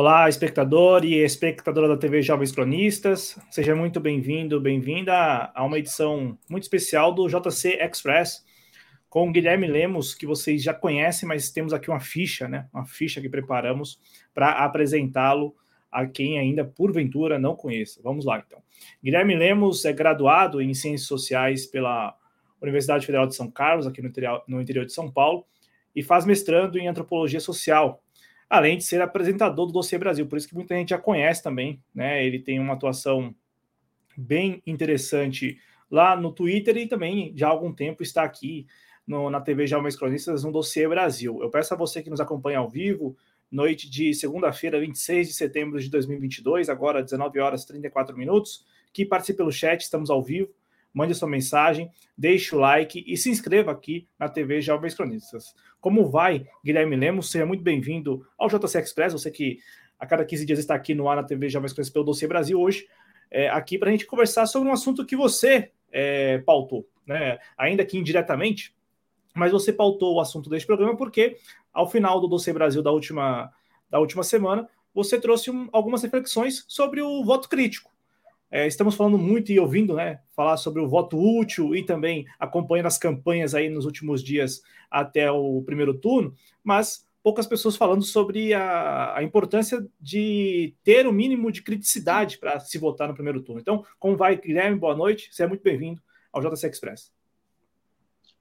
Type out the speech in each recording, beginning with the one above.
Olá, espectador e espectadora da TV Jovens Cronistas. Seja muito bem-vindo, bem-vinda a uma edição muito especial do JC Express com Guilherme Lemos, que vocês já conhecem, mas temos aqui uma ficha, né? Uma ficha que preparamos para apresentá-lo a quem ainda porventura não conheça. Vamos lá, então. Guilherme Lemos é graduado em Ciências Sociais pela Universidade Federal de São Carlos, aqui no interior, no interior de São Paulo, e faz mestrando em Antropologia Social além de ser apresentador do Dossiê Brasil, por isso que muita gente já conhece também, né? Ele tem uma atuação bem interessante lá no Twitter e também já há algum tempo está aqui no, na TV Jovens Cronistas no Dossiê Brasil. Eu peço a você que nos acompanha ao vivo, noite de segunda-feira, 26 de setembro de 2022, agora 19 horas e 34 minutos, que participe pelo chat, estamos ao vivo mande sua mensagem, deixe o like e se inscreva aqui na TV Jovens Cronistas. Como vai, Guilherme Lemos? Seja muito bem-vindo ao JC Express, você que a cada 15 dias está aqui no ar na TV Jovens Cronistas pelo Dossiê Brasil hoje, é, aqui para a gente conversar sobre um assunto que você é, pautou, né? ainda que indiretamente, mas você pautou o assunto deste programa porque, ao final do Dossiê Brasil da última, da última semana, você trouxe um, algumas reflexões sobre o voto crítico. É, estamos falando muito e ouvindo, né, falar sobre o voto útil e também acompanhando as campanhas aí nos últimos dias até o primeiro turno, mas poucas pessoas falando sobre a, a importância de ter o mínimo de criticidade para se votar no primeiro turno. Então, como vai, Guilherme? Boa noite, seja muito bem-vindo ao JC Express.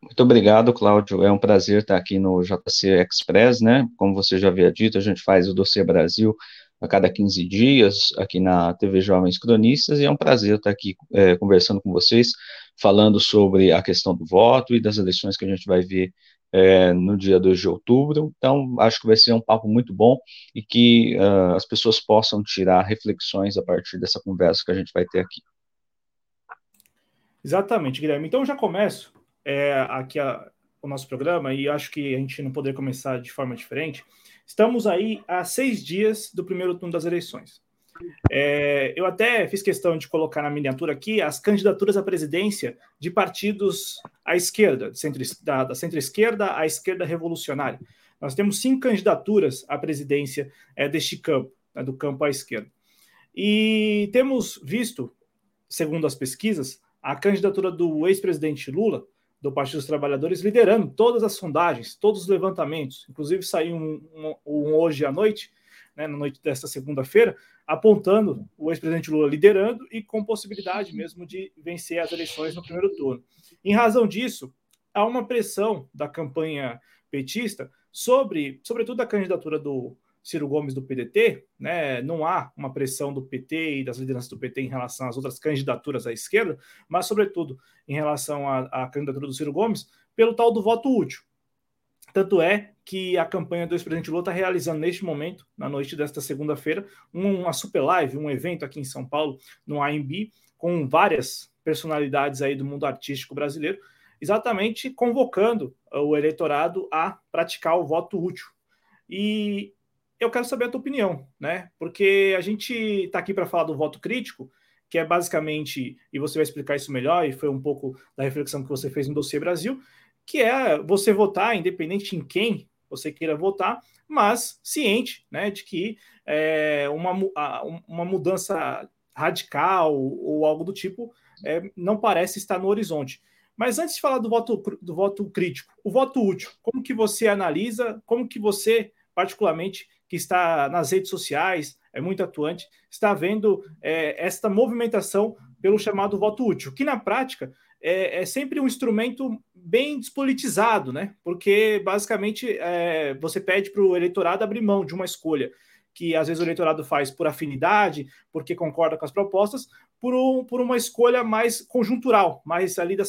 Muito obrigado, Cláudio. É um prazer estar aqui no JC Express, né? Como você já havia dito, a gente faz o Dossiê Brasil a cada 15 dias aqui na TV Jovens Cronistas, e é um prazer estar aqui é, conversando com vocês, falando sobre a questão do voto e das eleições que a gente vai ver é, no dia 2 de outubro. Então, acho que vai ser um papo muito bom e que uh, as pessoas possam tirar reflexões a partir dessa conversa que a gente vai ter aqui. Exatamente, Guilherme. Então, já começo é, aqui a, o nosso programa e acho que a gente não poderia começar de forma diferente Estamos aí a seis dias do primeiro turno das eleições. É, eu até fiz questão de colocar na miniatura aqui as candidaturas à presidência de partidos à esquerda, centro, da, da centro-esquerda à esquerda revolucionária. Nós temos cinco candidaturas à presidência é, deste campo, né, do campo à esquerda. E temos visto, segundo as pesquisas, a candidatura do ex-presidente Lula do Partido dos Trabalhadores, liderando todas as sondagens, todos os levantamentos. Inclusive, saiu um, um, um hoje à noite, né, na noite desta segunda-feira, apontando o ex-presidente Lula liderando e com possibilidade mesmo de vencer as eleições no primeiro turno. Em razão disso, há uma pressão da campanha petista sobre, sobretudo, a candidatura do Ciro Gomes do PDT, né, não há uma pressão do PT e das lideranças do PT em relação às outras candidaturas à esquerda, mas, sobretudo, em relação à, à candidatura do Ciro Gomes, pelo tal do voto útil. Tanto é que a campanha do ex-presidente Lula está realizando neste momento, na noite desta segunda-feira, uma super live, um evento aqui em São Paulo, no AMB, com várias personalidades aí do mundo artístico brasileiro, exatamente convocando o eleitorado a praticar o voto útil. E eu quero saber a tua opinião, né? Porque a gente está aqui para falar do voto crítico, que é basicamente, e você vai explicar isso melhor, e foi um pouco da reflexão que você fez no Dossiê Brasil, que é você votar, independente em quem você queira votar, mas ciente né, de que é, uma, uma mudança radical ou algo do tipo é, não parece estar no horizonte. Mas antes de falar do voto, do voto crítico, o voto útil, como que você analisa, como que você, particularmente, que está nas redes sociais, é muito atuante, está vendo é, esta movimentação pelo chamado voto útil, que na prática é, é sempre um instrumento bem despolitizado, né? Porque basicamente é, você pede para o eleitorado abrir mão de uma escolha que às vezes o eleitorado faz por afinidade, porque concorda com as propostas, por, um, por uma escolha mais conjuntural, mais ali da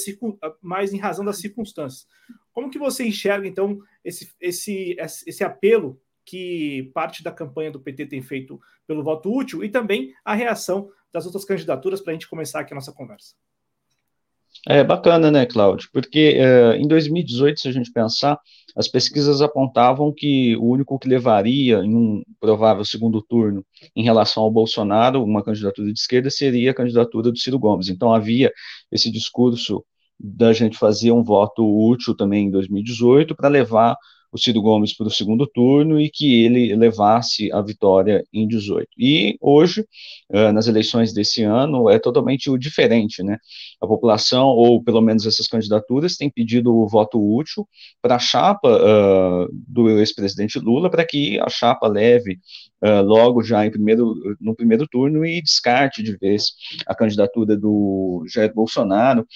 mais em razão das circunstâncias. Como que você enxerga então esse, esse, esse apelo que parte da campanha do PT tem feito pelo voto útil e também a reação das outras candidaturas para a gente começar aqui a nossa conversa. É bacana, né, Cláudio? Porque é, em 2018, se a gente pensar, as pesquisas apontavam que o único que levaria em um provável segundo turno em relação ao Bolsonaro, uma candidatura de esquerda, seria a candidatura do Ciro Gomes. Então havia esse discurso da gente fazer um voto útil também em 2018 para levar o Ciro Gomes para o segundo turno e que ele levasse a vitória em 18. E hoje, uh, nas eleições desse ano, é totalmente o diferente, né? A população, ou pelo menos essas candidaturas, tem pedido o voto útil para a chapa uh, do ex-presidente Lula, para que a chapa leve uh, logo já em primeiro, no primeiro turno e descarte de vez a candidatura do Jair Bolsonaro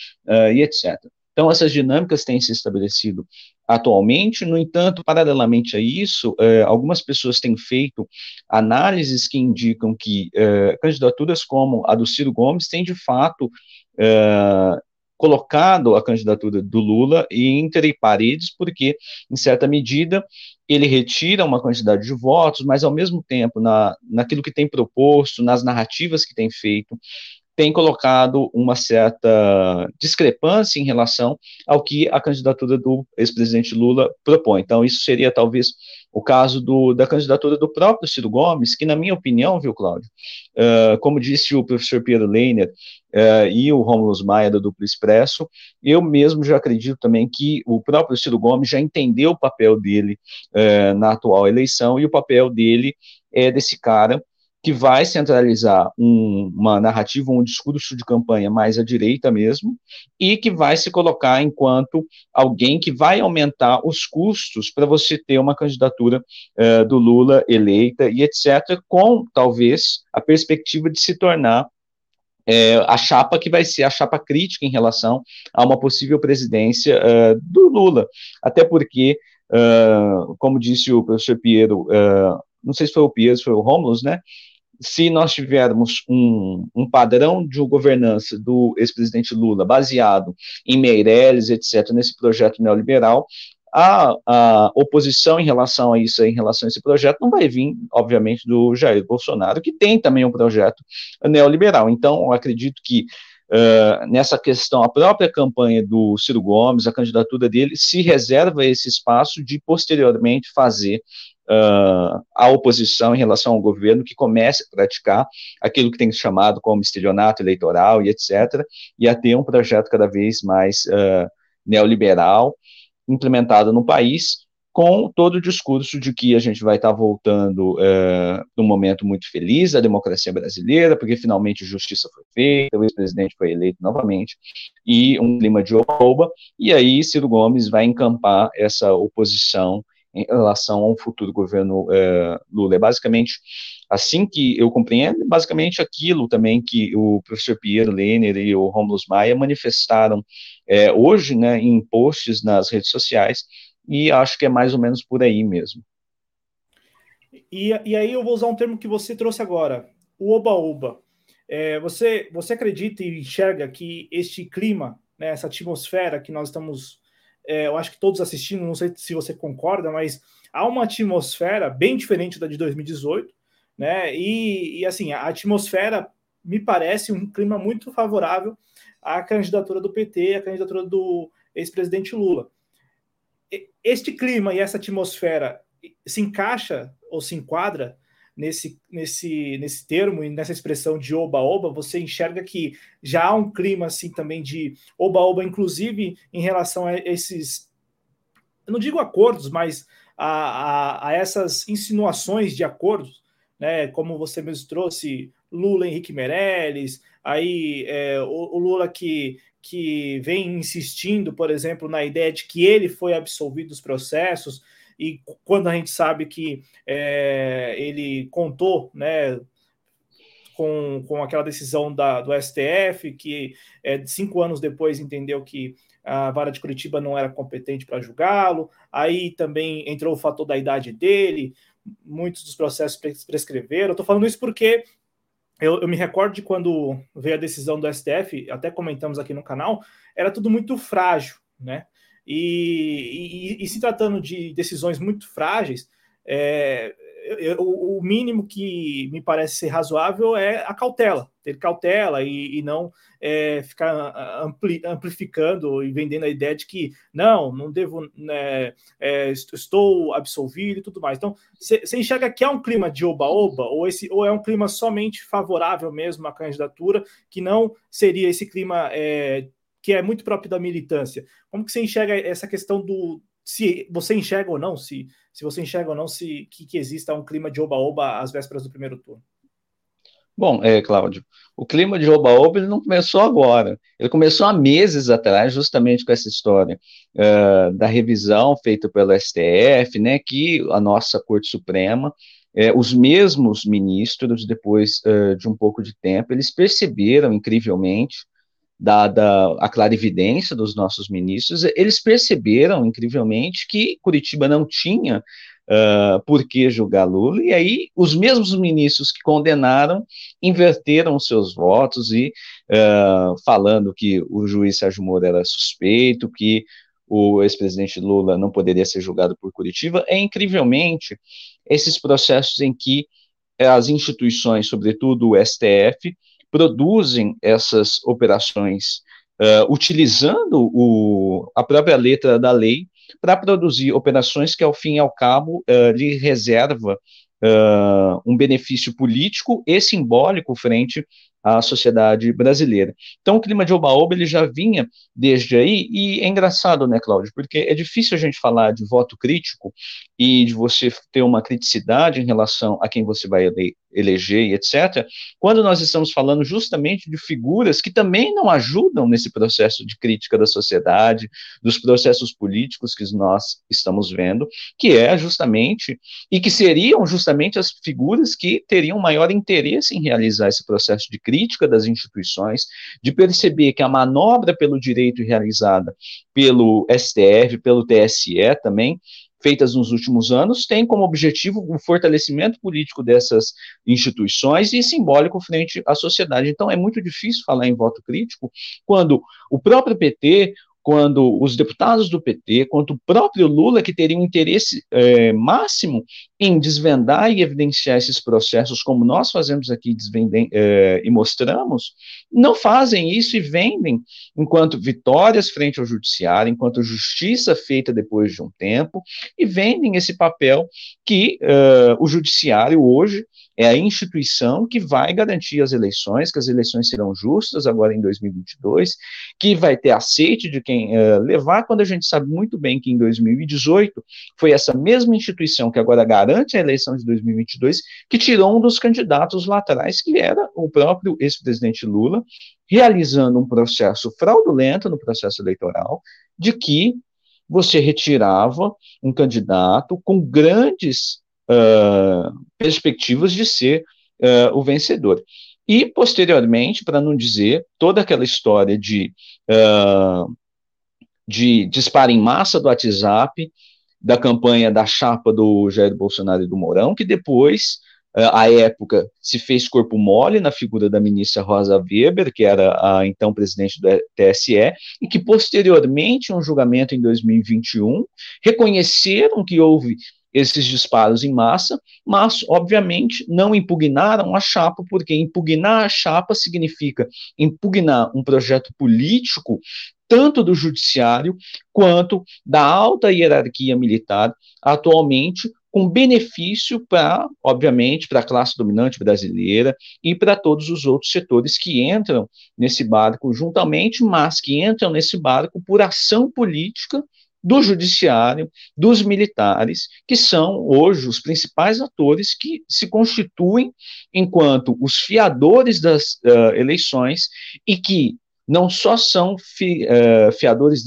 e etc. Então, essas dinâmicas têm se estabelecido atualmente, no entanto, paralelamente a isso, eh, algumas pessoas têm feito análises que indicam que eh, candidaturas como a do Ciro Gomes têm, de fato, eh, colocado a candidatura do Lula entre paredes, porque, em certa medida, ele retira uma quantidade de votos, mas, ao mesmo tempo, na, naquilo que tem proposto, nas narrativas que tem feito, tem colocado uma certa discrepância em relação ao que a candidatura do ex-presidente Lula propõe. Então, isso seria talvez o caso do, da candidatura do próprio Ciro Gomes, que, na minha opinião, viu, Cláudio, uh, como disse o professor Pedro Leiner uh, e o Romulo Maia do Duplo Expresso, eu mesmo já acredito também que o próprio Ciro Gomes já entendeu o papel dele uh, na atual eleição e o papel dele é desse cara que vai centralizar um, uma narrativa, um discurso de campanha mais à direita mesmo, e que vai se colocar enquanto alguém que vai aumentar os custos para você ter uma candidatura uh, do Lula eleita e etc., com talvez a perspectiva de se tornar é, a chapa que vai ser a chapa crítica em relação a uma possível presidência uh, do Lula. Até porque, uh, como disse o professor Piero, uh, não sei se foi o Piero, se foi o Romulus, né? Se nós tivermos um, um padrão de governança do ex-presidente Lula baseado em Meirelles, etc., nesse projeto neoliberal, a, a, oposição em relação a isso, em relação a esse projeto, não vai vir, obviamente, do Jair Bolsonaro, que tem também um projeto neoliberal. Então, acredito que uh, nessa questão, a própria campanha do Ciro Gomes, a candidatura dele, se reserva esse espaço de posteriormente fazer uh, a oposição em relação ao governo que comece a praticar aquilo que tem chamado como estelionato eleitoral e etc., e a ter um projeto cada vez mais uh, neoliberal implementado no país, com todo o discurso de que a gente vai estar voltando uh, num momento muito feliz da democracia brasileira, porque finalmente justiça foi feita, o ex-presidente foi eleito novamente, e um clima de oba, e aí Ciro Gomes vai encampar essa oposição em relação a um futuro governo é, Lula. É basicamente assim que eu compreendo, basicamente aquilo também que o professor Pierre Lehner e o Romulo Maia manifestaram é, hoje, né, em posts nas redes sociais, e acho que é mais ou menos por aí mesmo. E, e aí eu vou usar um termo que você trouxe agora, o oba-oba. É, você, você acredita e enxerga que este clima, né, essa atmosfera que nós estamos é, eu acho que todos assistindo, não sei se você concorda, mas há uma atmosfera bem diferente da de 2018, né? E, e assim, a atmosfera me parece um clima muito favorável à candidatura do PT, à candidatura do ex-presidente Lula. Este clima e essa atmosfera se encaixa ou se enquadra nesse, nesse, nesse termo e nessa expressão de oba-oba, você enxerga que já há um clima assim também de oba-oba, inclusive em relação a esses, não digo acordos, mas a, a, a essas insinuações de acordos, né? Como você mesmo trouxe, Lula, Henrique Meirelles, aí é, o, o Lula que que vem insistindo, por exemplo, na ideia de que ele foi absolvido dos processos, e quando a gente sabe que é, ele contou, né, com, com aquela decisão da, do STF, que é, cinco anos depois entendeu que a vara de Curitiba não era competente para julgá-lo, aí também entrou o fator da idade dele, muitos dos processos prescreveram. Estou falando isso porque eu, eu, me recordo de quando veio a decisão do STF, até comentamos aqui no canal, era tudo muito frágil, né? E, e, e se tratando de decisões muito frágeis, é, eu, o mínimo que me parece ser razoável é a cautela, ter cautela e, e não é, ficar ampli, amplificando e vendendo a ideia de que não, não devo, né, é, estou absolvido e tudo mais. Então, você enxerga que é um clima de oba-oba ou, ou é um clima somente favorável mesmo à candidatura, que não seria esse clima é, que é muito próprio da militância. Como que você enxerga essa questão do, se você enxerga ou não, se, se você enxerga ou não, se que, que exista um clima de oba-oba às vésperas do primeiro turno. Bom, é, Cláudio, o clima de oba-oba ele não começou agora, ele começou há meses atrás, justamente com essa história uh, da revisão feita pelo STF, né, que a nossa Corte Suprema, é, os mesmos ministros, depois uh, de um pouco de tempo, eles perceberam, incrivelmente, dada a clarividência dos nossos ministros, eles perceberam, incrivelmente, que Curitiba não tinha uh, por que julgar Lula, e aí os mesmos ministros que condenaram inverteram seus votos e uh, falando que o juiz Sérgio Moro era suspeito, que o ex-presidente Lula não poderia ser julgado por Curitiba, é incrivelmente esses processos em que as instituições, sobretudo o STF, produzem essas operações uh, utilizando o, a própria letra da lei para produzir operações que, ao fim e ao cabo, uh, lhe reserva uh, um benefício político e simbólico frente à sociedade brasileira. Então, o clima de oba-oba ele já vinha desde aí, e é engraçado, né, Cláudio, porque é difícil a gente falar de voto crítico e de você ter uma criticidade em relação a quem você vai eleger e etc., quando nós estamos falando justamente de figuras que também não ajudam nesse processo de crítica da sociedade, dos processos políticos que nós estamos vendo, que é justamente, e que seriam justamente as figuras que teriam maior interesse em realizar esse processo de crítica das instituições, de perceber que a manobra pelo direito realizada pelo STF, pelo TSE também, feitas nos últimos anos, tem como objetivo o fortalecimento político dessas instituições e simbólico frente à sociedade. Então, é muito difícil falar em voto crítico quando o próprio PT, quando os deputados do PT, quanto o próprio Lula, que teria um interesse é, máximo em desvendar e evidenciar esses processos, como nós fazemos aqui é, e mostramos, não fazem isso e vendem enquanto vitórias frente ao judiciário, enquanto justiça feita depois de um tempo, e vendem esse papel que uh, o judiciário hoje é a instituição que vai garantir as eleições, que as eleições serão justas agora em 2022, que vai ter aceite de quem uh, levar, quando a gente sabe muito bem que em 2018 foi essa mesma instituição que agora garante a eleição de 2022 que tirou um dos candidatos lá atrás, que era o próprio ex-presidente Lula, realizando um processo fraudulento no processo eleitoral, de que você retirava um candidato com grandes perspectivas de ser uh, o vencedor. E, posteriormente, para não dizer toda aquela história de, uh, de disparo em massa do WhatsApp, da campanha da chapa do Jair Bolsonaro e do Mourão, que depois, à época, se fez corpo mole na figura da ministra Rosa Weber, que era a então presidente do TSE, e que posteriormente, um julgamento em 2021, reconheceram que houve esses disparos em massa, mas, obviamente, não impugnaram a chapa, porque impugnar a chapa significa impugnar um projeto político, tanto do judiciário quanto da alta hierarquia militar, atualmente, com benefício para, obviamente, para a classe dominante brasileira e para todos os outros setores que entram nesse barco juntamente, mas que entram nesse barco por ação política do judiciário, dos militares, que são hoje os principais atores que se constituem enquanto os fiadores das uh, eleições e que não só são fi, uh, fiadores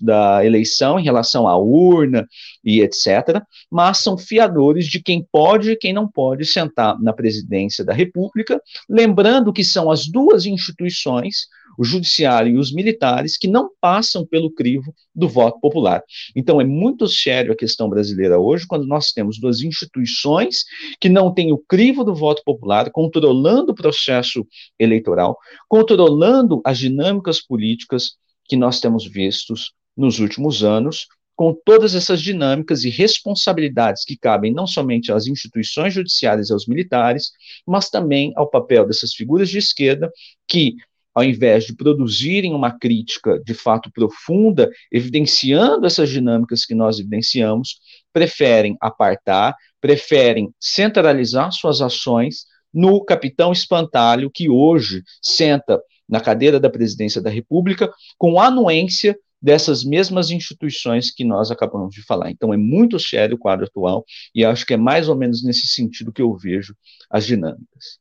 da eleição em relação à urna e etc., mas são fiadores de quem pode e quem não pode sentar na presidência da República, lembrando que são as duas instituições o judiciário e os militares que não passam pelo crivo do voto popular. Então é muito sério a questão brasileira hoje, quando nós temos duas instituições que não têm o crivo do voto popular, controlando o processo eleitoral, controlando as dinâmicas políticas que nós temos vistos nos últimos anos, com todas essas dinâmicas e responsabilidades que cabem não somente às instituições judiciárias e aos militares, mas também ao papel dessas figuras de esquerda que ao invés de produzirem uma crítica de fato profunda, evidenciando essas dinâmicas que nós evidenciamos, preferem apartar, preferem centralizar suas ações no capitão espantalho que hoje senta na cadeira da presidência da República com anuência dessas mesmas instituições que nós acabamos de falar. Então, é muito sério o quadro atual e acho que é mais ou menos nesse sentido que eu vejo as dinâmicas.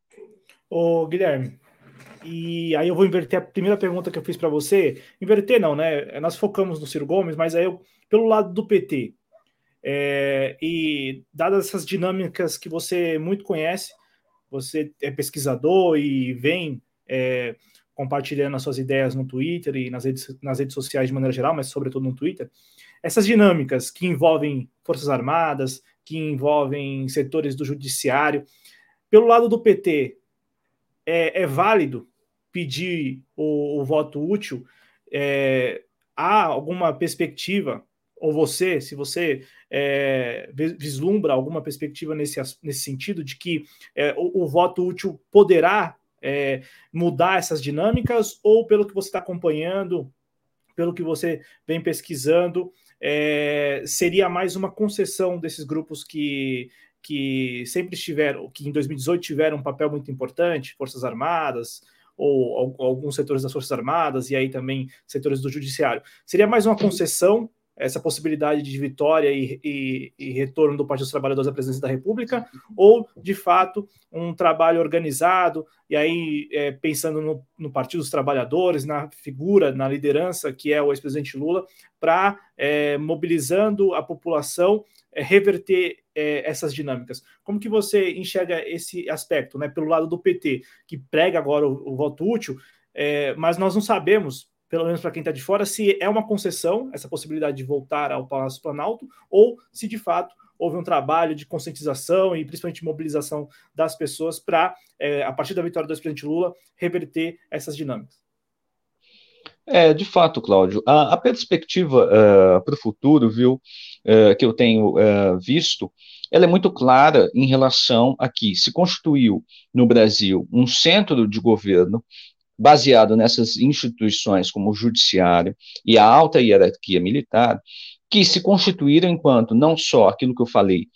Ô, Guilherme, e aí eu vou inverter a primeira pergunta que eu fiz para você. Inverter não, né? Nós focamos no Ciro Gomes, mas aí eu, pelo lado do PT. É, e dadas essas dinâmicas que você muito conhece, você é pesquisador e vem é, compartilhando as suas ideias no Twitter e nas redes, nas redes sociais de maneira geral, mas sobretudo no Twitter. Essas dinâmicas que envolvem Forças Armadas, que envolvem setores do Judiciário, pelo lado do PT, é, é válido pedir o, o voto útil? É, há alguma perspectiva ou você, se você é, vislumbra alguma perspectiva nesse, nesse sentido, de que é, o, o, voto útil poderá é, mudar essas dinâmicas, ou pelo que você está acompanhando, pelo que você vem pesquisando, é, seria mais uma concessão desses grupos que, que sempre estiveram, que em 2018 tiveram um papel muito importante, Forças Armadas, ou, alguns setores das Forças Armadas, e aí também setores do Judiciário. Seria mais uma concessão essa possibilidade de vitória e, e, e, retorno do Partido dos Trabalhadores à presidência da República, ou, de fato, um trabalho organizado, e aí é, pensando no, no, Partido dos Trabalhadores, na figura, na liderança que é o ex-presidente Lula, para, é, mobilizando a população, é, reverter é, essas dinâmicas. Como que você enxerga esse aspecto, né, pelo lado do PT, que prega agora o, o voto útil, é, mas nós não sabemos pelo menos para quem está de fora, se é uma concessão, essa possibilidade de voltar ao Palácio Planalto, ou se de fato houve um trabalho de conscientização e principalmente mobilização das pessoas para, é, a partir da vitória do ex-presidente Lula, reverter essas dinâmicas. É, de fato, Cláudio, a, a perspectiva uh, para o futuro, viu, uh, que eu tenho uh, visto, ela é muito clara em relação a que se constituiu no Brasil um centro de governo baseado nessas instituições como o judiciário e a alta hierarquia militar, que se constituíram enquanto não só aquilo que eu falei,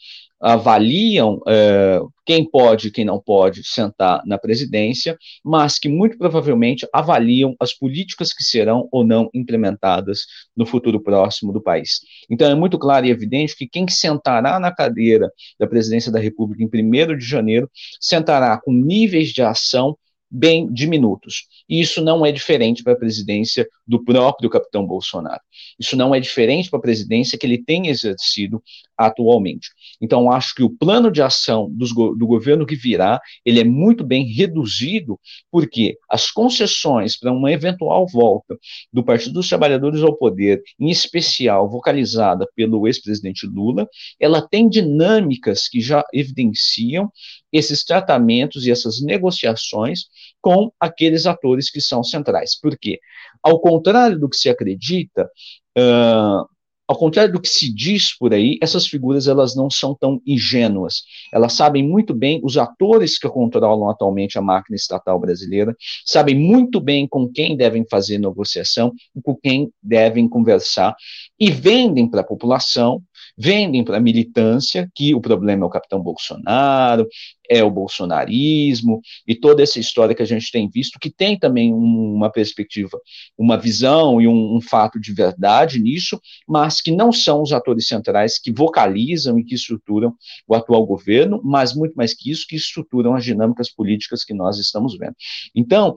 avaliam é, quem pode e quem não pode sentar na presidência, mas que muito provavelmente avaliam as políticas que serão ou não implementadas no futuro próximo do país. Então é muito claro e evidente que quem sentará na cadeira da presidência da República em 1 de janeiro sentará com níveis de ação bem diminutos. E isso não é diferente para a presidência do próprio capitão Bolsonaro. Isso não é diferente para a presidência que ele tem exercido atualmente. Então, acho que o plano de ação dos, do governo que virá, ele é muito bem reduzido, porque as concessões para uma eventual volta do Partido dos Trabalhadores ao poder, em especial vocalizada pelo ex-presidente Lula, ela tem dinâmicas que já evidenciam esses tratamentos e essas negociações com aqueles atores que são centrais. Por quê? Ao contrário do que se acredita, uh, ao contrário do que se diz por aí, essas figuras elas não são tão ingênuas. Elas sabem muito bem, os atores que controlam atualmente a máquina estatal brasileira, sabem muito bem com quem devem fazer negociação e com quem devem conversar e vendem para a população vendem para a militância que o problema é o capitão Bolsonaro, é o bolsonarismo e toda essa história que a gente tem visto, que tem também uma perspectiva, uma visão e um, um, fato de verdade nisso, mas que não são os atores centrais que vocalizam e que estruturam o atual governo, mas muito mais que isso, que estruturam as dinâmicas políticas que nós estamos vendo. Então,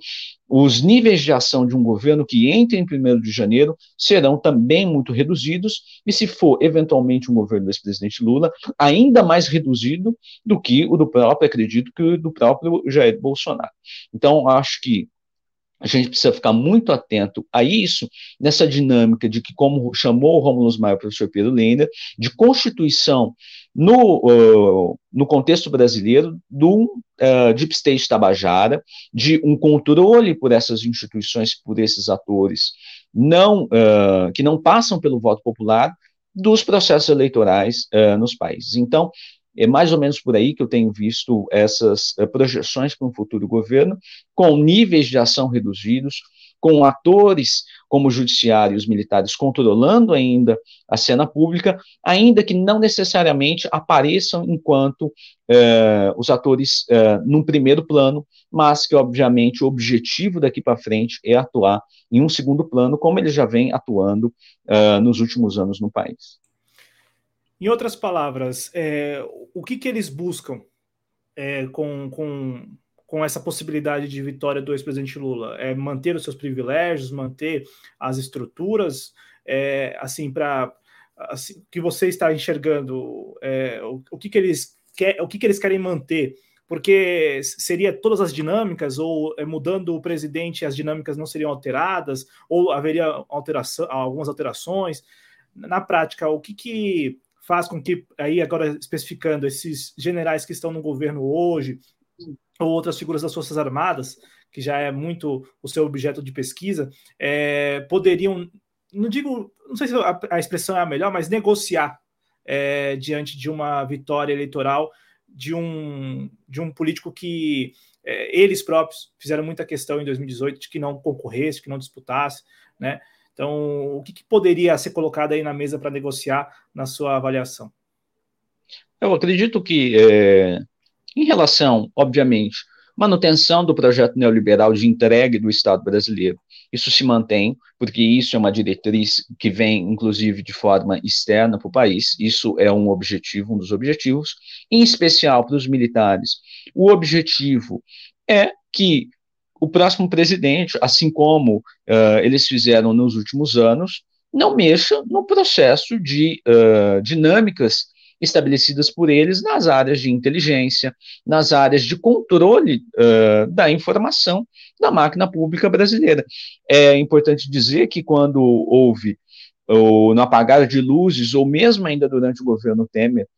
os níveis de ação de um governo que entre em 1 de janeiro serão também muito reduzidos, e se for eventualmente um governo do ex-presidente Lula, ainda mais reduzido do que o do próprio próprio, acredito que do próprio Jair Bolsonaro. Então, acho que a gente precisa ficar muito atento a isso, nessa dinâmica de que, como chamou o Romulo Maia, o professor Pedro Lender, de constituição no, uh, no contexto brasileiro do uh, Deep State Tabajara, de um controle por essas instituições, por esses atores, não uh, que não passam pelo voto popular, dos processos eleitorais nos países. Então, é mais ou menos por aí que eu tenho visto essas uh, projeções para um futuro governo, com níveis de ação reduzidos, com atores como o judiciário e os militares controlando ainda a cena pública, ainda que não necessariamente apareçam enquanto eh, os atores eh, num primeiro plano, mas que, obviamente, o objetivo daqui para frente é atuar em um segundo plano, como ele já vem atuando eh, nos últimos anos no país. Em outras palavras, é, o que, que eles buscam é, com, com com essa possibilidade de vitória do ex-presidente Lula? É manter os seus privilégios, manter as estruturas, é, assim, para assim, que você está enxergando, é, o, o, que, que eles quer, o que, que eles querem manter? Porque seria todas as dinâmicas, ou é, mudando o presidente, as dinâmicas não seriam alteradas, ou haveria alteração, algumas alterações. Na prática, o que, que faz com que, aí agora especificando, esses generais que estão no governo hoje, ou outras figuras das Forças Armadas, que já é muito o seu objeto de pesquisa, é, poderiam, não digo, não sei se a, a expressão é a melhor, mas negociar é, diante de uma vitória eleitoral de um, de um político que é, eles próprios fizeram muita questão em 2018 de que não concorresse, que não disputasse, né? Então, o que, que poderia ser colocado aí na mesa para negociar na sua avaliação? Eu acredito que é, em relação, obviamente, manutenção do projeto neoliberal de entregue do Estado brasileiro. Isso se mantém, porque isso é uma diretriz que vem, inclusive, de forma externa para o país. Isso é um objetivo, um dos objetivos, em especial para os militares. O objetivo é que o próximo presidente, assim como uh, eles fizeram nos últimos anos, não mexa no processo de uh, dinâmicas estabelecidas por eles nas áreas de inteligência, nas áreas de controle uh, da informação da máquina pública brasileira. É importante dizer que quando houve ou no apagar de luzes, ou mesmo ainda durante o governo Temer,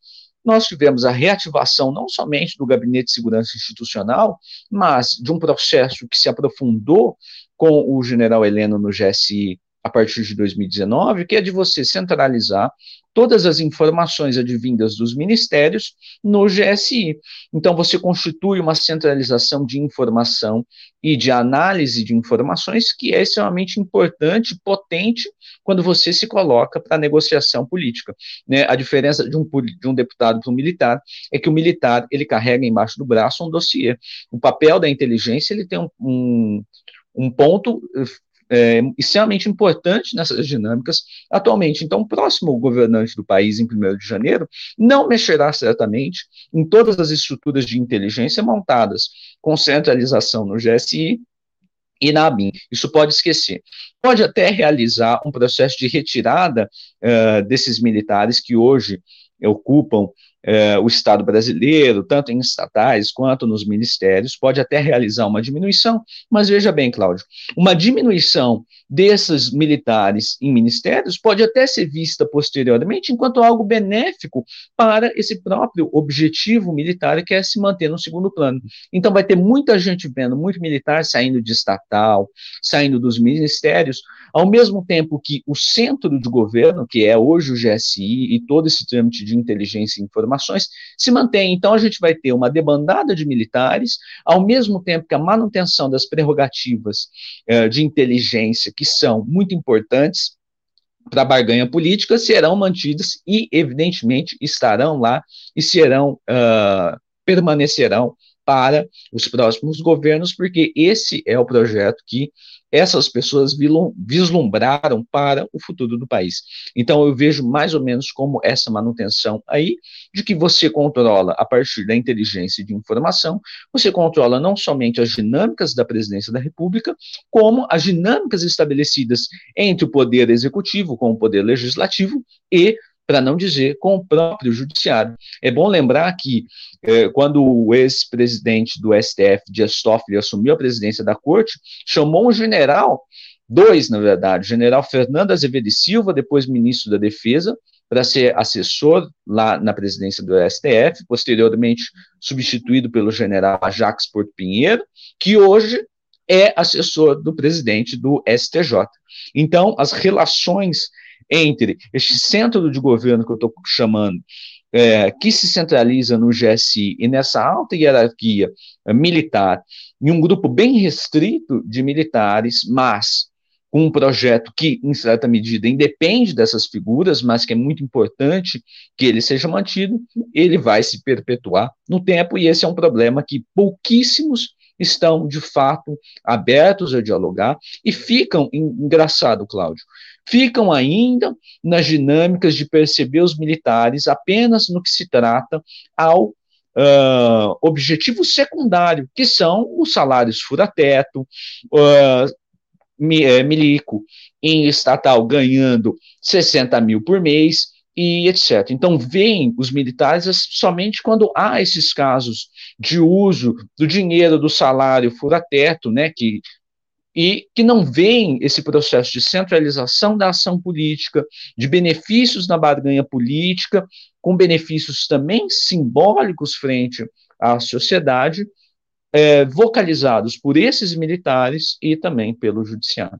nós tivemos a reativação não somente do Gabinete de Segurança Institucional, mas de um processo que se aprofundou com o general Heleno no GSI a partir de 2019, que é de você centralizar todas as informações advindas dos ministérios no GSI. Então, você constitui uma centralização de informação e de análise de informações que é extremamente importante, potente, quando você se coloca para negociação política. Né? A diferença de um, de um deputado para um militar é que o militar ele carrega embaixo do braço um dossiê. O papel da inteligência ele tem um, um um ponto é, extremamente importante nessas dinâmicas atualmente. Então, o próximo governante do país, em 1 de janeiro, não mexerá certamente em todas as estruturas de inteligência montadas com centralização no GSI e na ABIN. Isso pode esquecer. Pode até realizar um processo de retirada uh, desses militares que hoje ocupam é, o Estado brasileiro, tanto em estatais quanto nos ministérios, pode até realizar uma diminuição, mas veja bem, Cláudio, uma diminuição desses militares em ministérios pode até ser vista posteriormente enquanto algo benéfico para esse próprio objetivo militar que é se manter no segundo plano. Então vai ter muita gente vendo, muito militar saindo de estatal, saindo dos ministérios, ao mesmo tempo que o centro de governo, que é hoje o GSI e todo esse trâmite de inteligência e informações, se mantém. Então a gente vai ter uma debandada de militares, ao mesmo tempo que a manutenção das prerrogativas eh, de inteligência que são muito importantes para a barganha política serão mantidas e, evidentemente, estarão lá e serão, uh, permanecerão para os próximos governos, porque esse é o projeto que essas pessoas vislumbraram para o futuro do país. Então, eu vejo mais ou menos como essa manutenção aí, de que você controla, a partir da inteligência de informação, você controla não somente as dinâmicas da presidência da República, como as dinâmicas estabelecidas entre o poder executivo com o poder legislativo e para não dizer com o próprio judiciário. É bom lembrar que é, quando o ex-presidente do STF, Dias Toffoli, assumiu a presidência da corte, chamou um general, dois, na verdade, o general Fernando Azevedo e Silva, depois ministro da Defesa, para ser assessor lá na presidência do STF, posteriormente substituído pelo general Jacques Porto Pinheiro, que hoje é assessor do presidente do STJ. Então, as relações entre este centro de governo que eu estou chamando é, que se centraliza no GSI e nessa alta hierarquia militar, em um grupo bem restrito de militares, mas com um projeto que, em certa medida, independe dessas figuras, mas que é muito importante que ele seja mantido, ele vai se perpetuar no tempo, e esse é um problema que pouquíssimos estão, de fato, abertos a dialogar e ficam, engraçado, Cláudio, ficam ainda nas dinâmicas de perceber os militares apenas no que se trata ao Uh, objetivo secundário, que são os salários fura-teto, uh, milico em estatal ganhando 60 mil por mês e etc. Então, veem os militares somente quando há esses casos de uso do dinheiro do salário fura-teto, né, que e que não veem esse processo de centralização da ação política, de benefícios na barganha política, com benefícios também simbólicos frente à sociedade, é, vocalizados por esses militares e também pelo judiciário.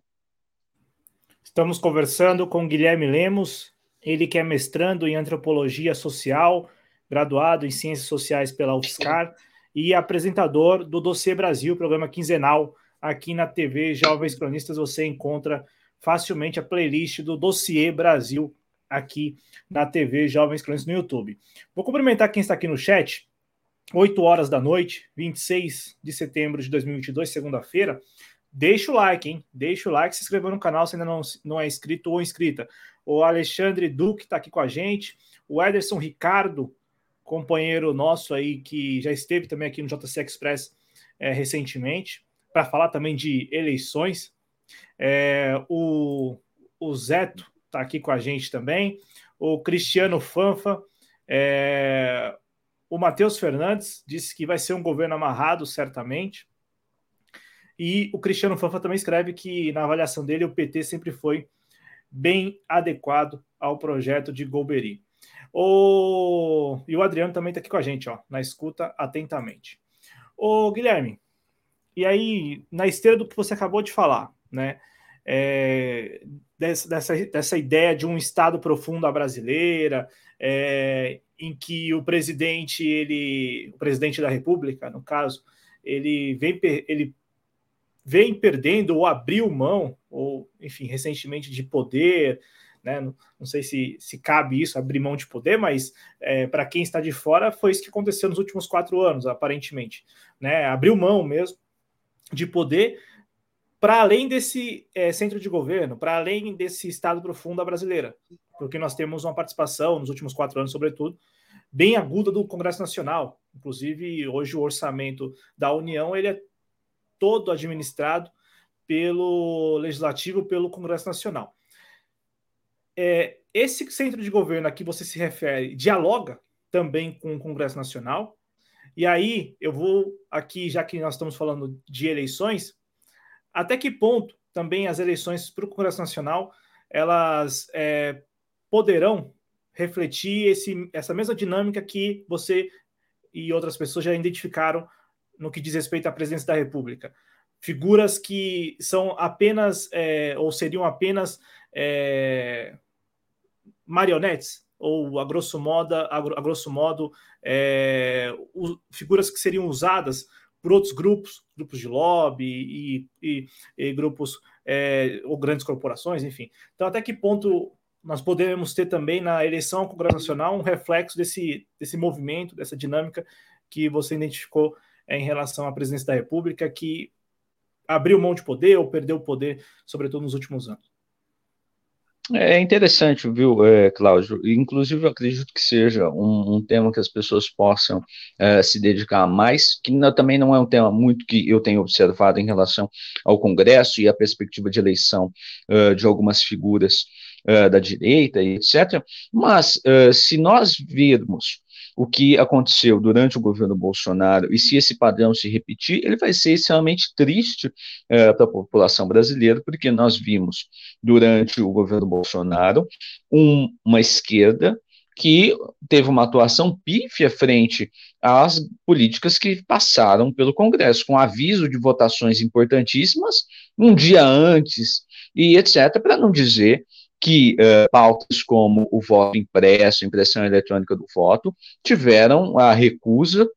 Estamos conversando com Guilherme Lemos, ele que é mestrando em antropologia social, graduado em ciências sociais pela UFSCar e apresentador do Dossiê Brasil, programa quinzenal aqui na TV Jovens Cronistas você encontra facilmente a playlist do Dossiê Brasil aqui na TV Jovens Cronistas no YouTube. Vou cumprimentar quem está aqui no chat. 8 horas da noite, 26 de setembro de 2022, segunda-feira. Deixa o like, hein? Deixa o like, se inscreva no canal se ainda não, não é inscrito ou inscrita. O Alexandre Duque está aqui com a gente. O Ederson Ricardo, companheiro nosso aí, que já esteve também aqui no JC Express é, recentemente para falar também de eleições. É, o, o Zeto está aqui com a gente também, o Cristiano Fanfa, é, o Matheus Fernandes disse que vai ser um governo amarrado, certamente. E o Cristiano Fanfa também escreve que, na avaliação dele, o PT sempre foi bem adequado ao projeto de Golbery. O... E o Adriano também está aqui com a gente, ó, na escuta atentamente. O Guilherme, e aí, na esteira do que você acabou de falar, né? É, dessa, dessa, ideia de um Estado profundo à brasileira, é, em que o presidente, ele, o presidente da República, no caso, ele vem, ele vem perdendo ou abriu mão, ou enfim, recentemente de poder, né? Não, não sei se, se cabe isso, abrir mão de poder, mas é, para quem está de fora, foi isso que aconteceu nos últimos quatro anos, aparentemente. Né? Abriu mão mesmo de poder para além desse é, centro de governo, para além desse Estado profundo brasileira, porque nós temos uma participação nos últimos quatro anos, sobretudo, bem aguda do Congresso Nacional. Inclusive, hoje o orçamento da União ele é todo administrado pelo Legislativo, pelo Congresso Nacional. É, esse centro de governo a que você se refere dialoga também com o Congresso Nacional, e aí eu vou aqui, já que nós estamos falando de eleições, até que ponto também as eleições para o Congresso Nacional elas é, poderão refletir esse, essa mesma dinâmica que você e outras pessoas já identificaram no que diz respeito à presidência da República. Figuras que são apenas, é, ou seriam apenas é, marionetes, ou a grosso modo, a, grosso modo é, o, figuras que seriam usadas por outros grupos, grupos de lobby e, e, e grupos é, ou grandes corporações, enfim. Então, até que ponto nós podemos ter também na eleição ao Congresso Nacional um reflexo desse, desse movimento, dessa dinâmica que você identificou é, em relação à presidência da República, que abriu mão de poder ou perdeu o poder, sobretudo nos últimos anos? É interessante, viu, é, Cláudio? Inclusive, eu acredito que seja um, um tema que as pessoas possam é, se dedicar mais, que não, também não é um tema muito que eu tenho observado em relação ao Congresso e a perspectiva de eleição uh, de algumas figuras uh, da direita etc. Mas, uh, se nós virmos o que aconteceu durante o governo Bolsonaro e se esse padrão se repetir, ele vai ser extremamente triste é, para a população brasileira, porque nós vimos durante o governo Bolsonaro um, uma esquerda que teve uma atuação pífia frente às políticas que passaram pelo Congresso, com aviso de votações importantíssimas um dia antes e etc., para não dizer que uh, pautas como o voto impresso, impressão eletrônica do voto, tiveram a recusa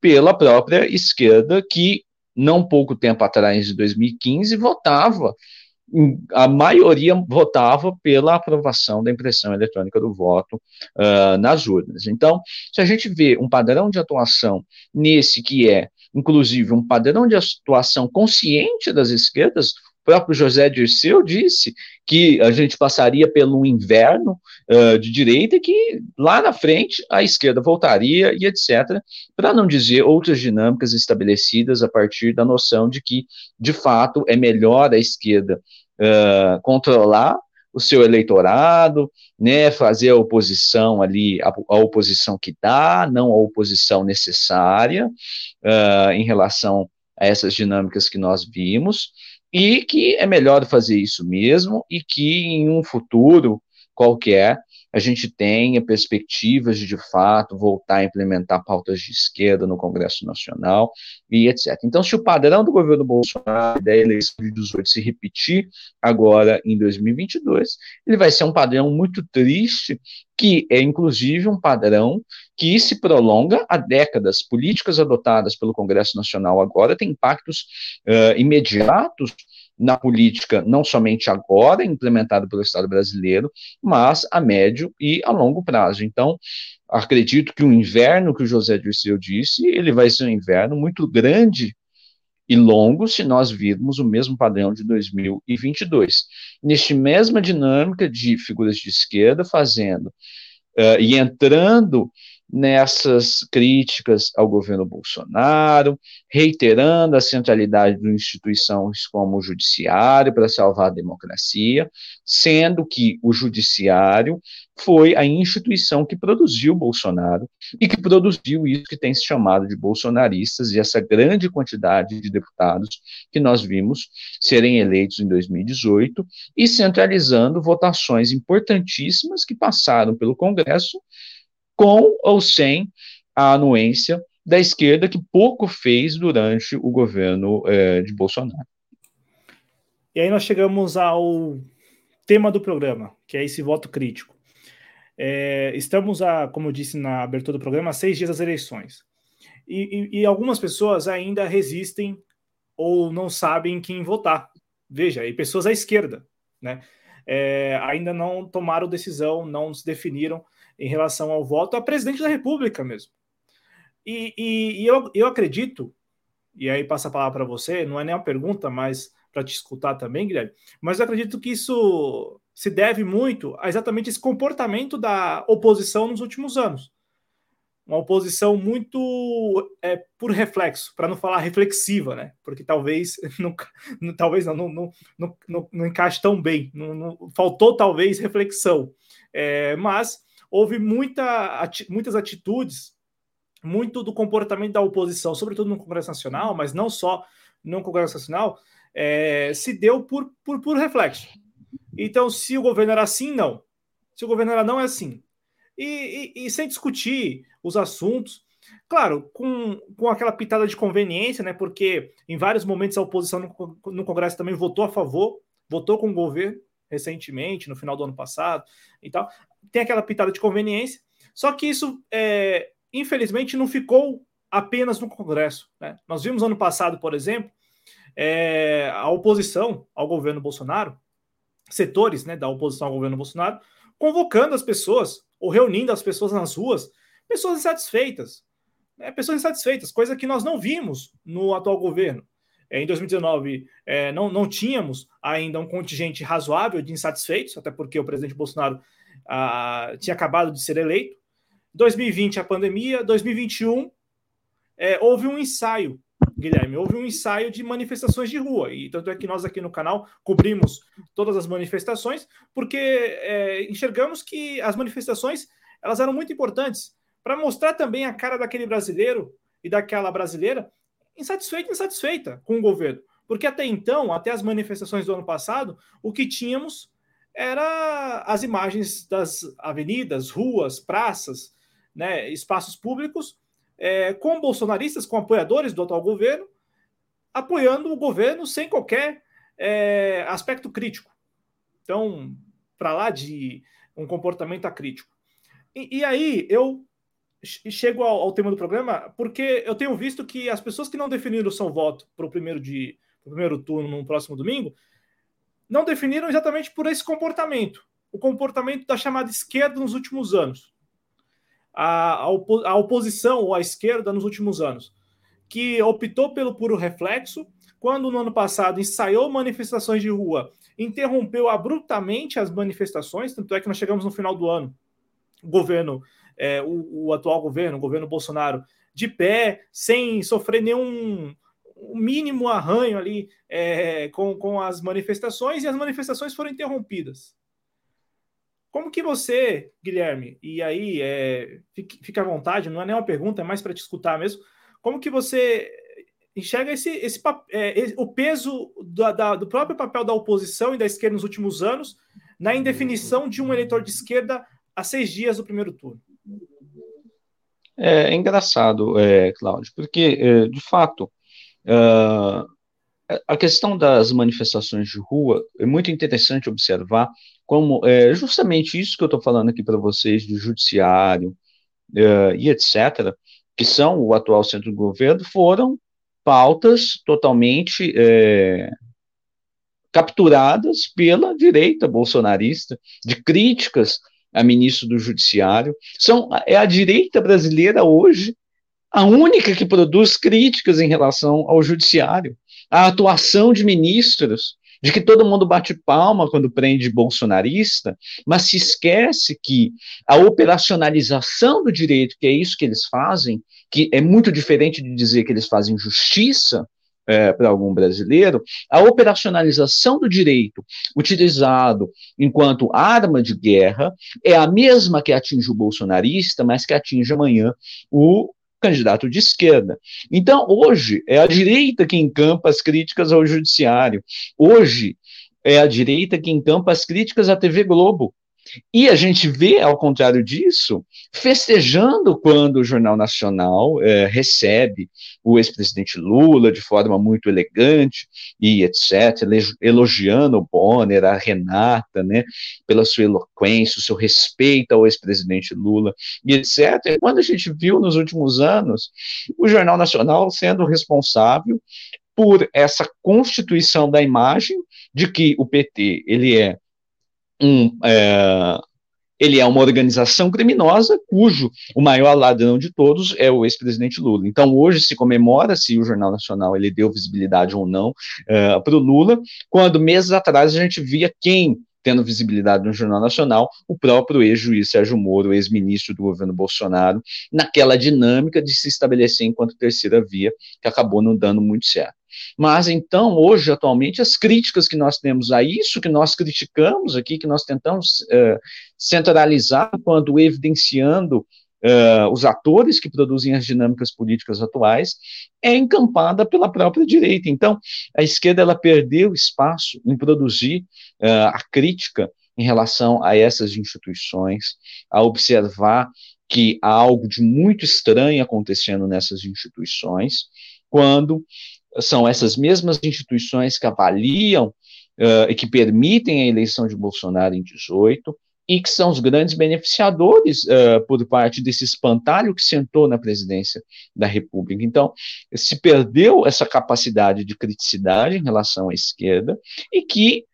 pela própria esquerda, que não pouco tempo atrás, de 2015, votava, a maioria votava pela aprovação da impressão eletrônica do voto uh, nas urnas. Então, se a gente vê um padrão de atuação nesse que é, inclusive, um padrão de atuação consciente das esquerdas, próprio José Dirceu disse que a gente passaria pelo inverno uh, de direita e que lá na frente a esquerda voltaria e etc., para não dizer outras dinâmicas estabelecidas a partir da noção de que, de fato, é melhor a esquerda uh, controlar o seu eleitorado, né, fazer a oposição ali, a, a oposição que dá, não a oposição necessária uh, em relação a essas dinâmicas que nós vimos, e que é melhor fazer isso mesmo e que em um futuro qualquer a gente tenha perspectivas de, de fato, voltar a implementar pautas de esquerda no Congresso Nacional e etc. Então, se o padrão do governo Bolsonaro da eleição de 18 se repetir agora em 2022, ele vai ser um padrão muito triste, que é inclusive um padrão que se prolonga há décadas. Políticas adotadas pelo Congresso Nacional agora têm impactos uh, imediatos na política, não somente agora, implementada pelo Estado brasileiro, mas a médio e a longo prazo. Então, acredito que o inverno que o José Dirceu disse, ele vai ser um inverno muito grande e longo se nós virmos o mesmo padrão de 2022. Neste mesma dinâmica de figuras de esquerda fazendo uh, e entrando nessas críticas ao governo Bolsonaro, reiterando a centralidade de instituições como o judiciário para salvar a democracia, sendo que o judiciário foi a instituição que produziu Bolsonaro e que produziu isso que tem se chamado de bolsonaristas e essa grande quantidade de deputados que nós vimos serem eleitos em 2018 e centralizando votações importantíssimas que passaram pelo Congresso com ou sem a anuência da esquerda, que pouco fez durante o governo é, de Bolsonaro. E aí nós chegamos ao tema do programa, que é esse voto crítico. É, estamos, a, como eu disse na abertura do programa, a seis dias das eleições. E, e, e, algumas pessoas ainda resistem ou não sabem quem votar. Veja, e pessoas à esquerda, né? É, ainda não tomaram decisão, não se definiram em relação ao voto a presidente da República mesmo. E, e, e eu, eu acredito, e aí passa a palavra para você, não é nem uma pergunta, mas para te escutar também, Guilherme, mas eu acredito que isso se deve muito a exatamente esse comportamento da oposição nos últimos anos. Uma oposição muito é, por reflexo, para não falar reflexiva, né? Porque talvez não, talvez não, não, não, não, não encaixe tão bem, não, não faltou talvez reflexão. É, mas houve muita, ati muitas atitudes, muito do comportamento da oposição, sobretudo no Congresso Nacional, mas não só no Congresso Nacional, é, se deu por, por, por reflexo. Então, se o governo era assim, não. Se o governo era não, é assim. E, e, e sem discutir os assuntos, Claro, com, com aquela pitada de conveniência, né? Porque em vários momentos a oposição no, no, Congresso também votou a favor, votou com o governo recentemente, no final do ano passado e tal tem aquela pitada de conveniência, só que isso, é, infelizmente, não ficou apenas no Congresso. Né? Nós vimos ano passado, por exemplo, é, a oposição ao governo Bolsonaro, setores né, da oposição ao governo Bolsonaro, convocando as pessoas, ou reunindo as pessoas nas ruas, pessoas insatisfeitas. Né, pessoas insatisfeitas, coisa que nós não vimos no atual governo. É, em 2019, é, não, não tínhamos ainda um contingente razoável de insatisfeitos, até porque o presidente Bolsonaro tinha acabado de ser eleito. 2020, a pandemia. 2021, é, houve um ensaio, Guilherme, houve um ensaio de manifestações de rua. E tanto é que nós aqui no canal cobrimos todas as manifestações, porque é, enxergamos que as manifestações elas eram muito importantes para mostrar também a cara daquele brasileiro e daquela brasileira insatisfeita, insatisfeita com o governo. Porque até então, até as manifestações do ano passado, o que tínhamos era as imagens das avenidas, ruas, praças, né, espaços públicos, é, com bolsonaristas, com apoiadores do atual governo, apoiando o governo sem qualquer é, aspecto crítico. Então, para lá de um comportamento acrítico. E, e aí eu chego ao, ao, tema do programa porque eu tenho visto que as pessoas que não definiram o seu voto para o primeiro, de, primeiro turno no próximo domingo não definiram exatamente por esse comportamento, o comportamento da chamada esquerda nos últimos anos, a, a, opo, a oposição ou a esquerda nos últimos anos, que optou pelo puro reflexo, quando no ano passado ensaiou manifestações de rua, interrompeu abruptamente as manifestações, tanto é que nós chegamos no final do ano, o governo, é, o, o, atual governo, o governo Bolsonaro, de pé, sem sofrer nenhum mínimo arranho ali é, com, com as manifestações, e as manifestações foram interrompidas. Como que você, Guilherme, e aí é, fique, fique à vontade, não é nem uma pergunta, é mais para te escutar mesmo, como que você enxerga esse, esse, é, o peso da, da, do próprio papel da oposição e da esquerda nos últimos anos na indefinição de um eleitor de esquerda a seis dias do primeiro turno? É, é engraçado, é, Cláudio, porque, é, de fato, uh, a questão das manifestações de rua é muito interessante observar como é justamente isso que eu estou falando aqui para vocês, do judiciário uh, e etc., que são o atual centro do governo, foram pautas totalmente é, capturadas pela direita bolsonarista, de críticas a ministro do Judiciário. São, é a direita brasileira hoje a única que produz críticas em relação ao Judiciário, a atuação de ministros, de que todo mundo bate palma quando prende bolsonarista, mas se esquece que a operacionalização do direito, que é isso que eles fazem, que é muito diferente de dizer que eles fazem justiça é, para algum brasileiro, a operacionalização do direito utilizado enquanto arma de guerra é a mesma que atinge o bolsonarista, mas que atinge amanhã o candidato de esquerda. Então, hoje, é a direita que encampa as críticas ao judiciário. Hoje, é a direita que encampa as críticas à TV Globo. E a gente vê, ao contrário disso, festejando quando o Jornal Nacional é, recebe o ex-presidente Lula de forma muito elegante e etc., elogiando o Bonner, a Renata, né, pela sua eloquência, o seu respeito ao ex-presidente Lula e etc. E quando a gente viu nos últimos anos o Jornal Nacional sendo responsável por essa constituição da imagem de que o PT ele é um, é, ele é uma organização criminosa cujo o maior ladrão de todos é o ex-presidente Lula. Então hoje se comemora se o Jornal Nacional ele deu visibilidade ou não uh, para o Lula, quando meses atrás a gente via quem tendo visibilidade no Jornal Nacional, o próprio ex-juiz Sérgio Moro, ex-ministro do governo Bolsonaro, naquela dinâmica de se estabelecer enquanto terceira via, que acabou não dando muito certo. Mas então, hoje, atualmente, as críticas que nós temos a isso que nós criticamos aqui, que nós tentamos uh, centralizar quando evidenciando uh, os atores que produzem as dinâmicas políticas atuais, é encampada pela própria direita. Então, a esquerda ela perdeu espaço em produzir uh, a crítica em relação a essas instituições, a observar que há algo de muito estranho acontecendo nessas instituições, quando são essas mesmas instituições que avaliam uh, e que permitem a eleição de Bolsonaro em 18 e que são os grandes beneficiadores uh, por parte desse espantalho que sentou na presidência da República. Então, se perdeu essa capacidade de criticidade em relação à esquerda e que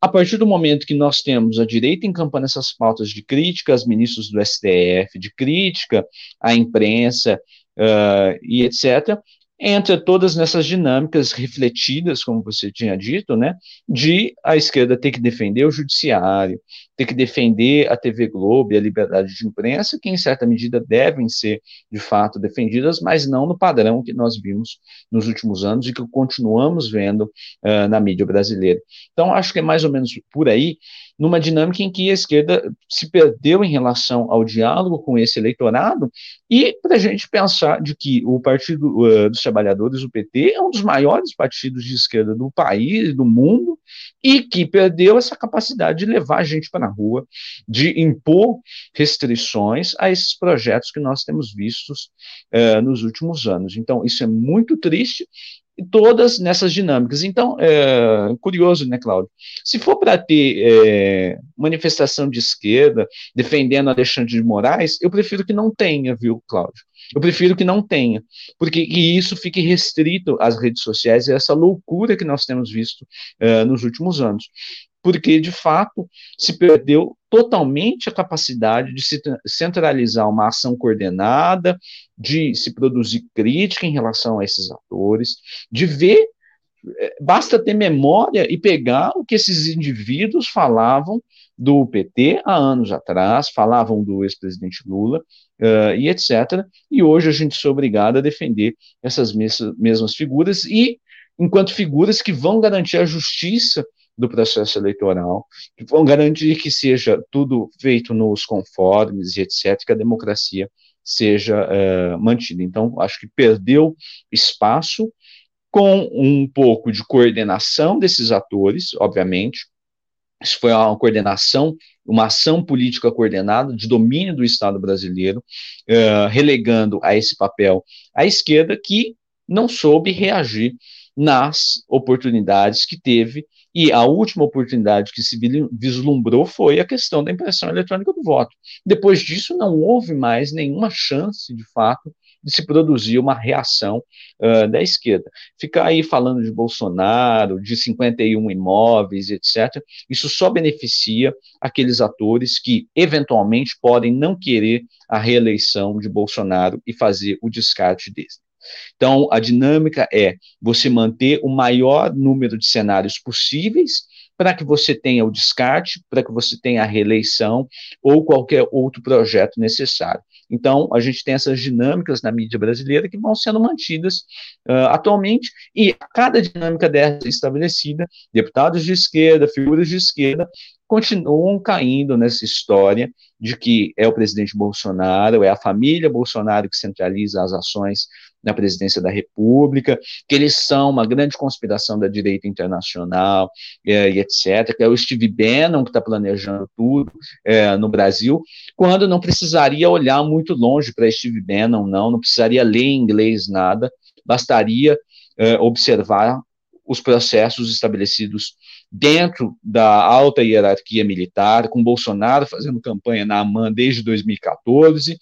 a partir do momento que nós temos a direita encampando essas pautas de crítica aos ministros do STF, de crítica à imprensa uh, e etc., entra todas nessas dinâmicas refletidas, como você tinha dito, né, de a esquerda ter que defender o judiciário, ter que defender a TV Globo e a liberdade de imprensa, que em certa medida devem ser de fato defendidas, mas não no padrão que nós vimos nos últimos anos e que continuamos vendo uh, na mídia brasileira. Então, acho que é mais ou menos por aí numa dinâmica em que a esquerda se perdeu em relação ao diálogo com esse eleitorado, e para a gente pensar de que o Partido uh, dos Trabalhadores, o PT, é um dos maiores partidos de esquerda do país, do mundo, e que perdeu essa capacidade de levar a gente para a rua, de impor restrições a esses projetos que nós temos vistos uh, nos últimos anos. Então, isso é muito triste, todas nessas dinâmicas. Então, é curioso, né, Cláudio? Se for para ter é, manifestação de esquerda defendendo Alexandre de Moraes, eu prefiro que não tenha, viu, Cláudio? Eu prefiro que não tenha, porque que isso fique restrito às redes sociais e essa loucura que nós temos visto uh, nos últimos anos. Porque, de fato, se perdeu totalmente a capacidade de se centralizar uma ação coordenada, de se produzir crítica em relação a esses atores, de ver eh, basta ter memória e pegar o que esses indivíduos falavam do PT há anos atrás, falavam do ex-presidente Lula, uh, e etc. E hoje a gente é obrigado a defender essas mesmas figuras e enquanto figuras que vão garantir a justiça do processo eleitoral, que vão garantir que seja tudo feito nos conformes e etc., que a democracia seja uh, mantida. Então, acho que perdeu espaço com um pouco de coordenação desses atores, obviamente, isso foi uma coordenação, uma ação política coordenada de domínio do Estado brasileiro, uh, relegando a esse papel a esquerda que não soube reagir nas oportunidades que teve, e a última oportunidade que se vislumbrou foi a questão da impressão eletrônica do voto. Depois disso, não houve mais nenhuma chance, de fato, de se produzir uma reação uh, da esquerda. Ficar aí falando de Bolsonaro, de 51 imóveis, etc., isso só beneficia aqueles atores que, eventualmente, podem não querer a reeleição de Bolsonaro e fazer o descarte dele. Então, a dinâmica é você manter o maior número de cenários possíveis para que você tenha o descarte, para que você tenha a reeleição ou qualquer outro projeto necessário. Então, a gente tem essas dinâmicas na mídia brasileira que vão sendo mantidas uh, atualmente, e a cada dinâmica dessa estabelecida, deputados de esquerda, figuras de esquerda, continuam caindo nessa história de que é o presidente Bolsonaro, é a família Bolsonaro que centraliza as ações na presidência da República, que eles são uma grande conspiração da direita internacional é, e etc., que é o Steve Bannon que está planejando tudo é, no Brasil, quando não precisaria olhar muito longe para Steve Bannon, não, não precisaria ler em inglês nada, bastaria é, observar os processos estabelecidos dentro da alta hierarquia militar, com Bolsonaro fazendo campanha na AMAN desde 2014,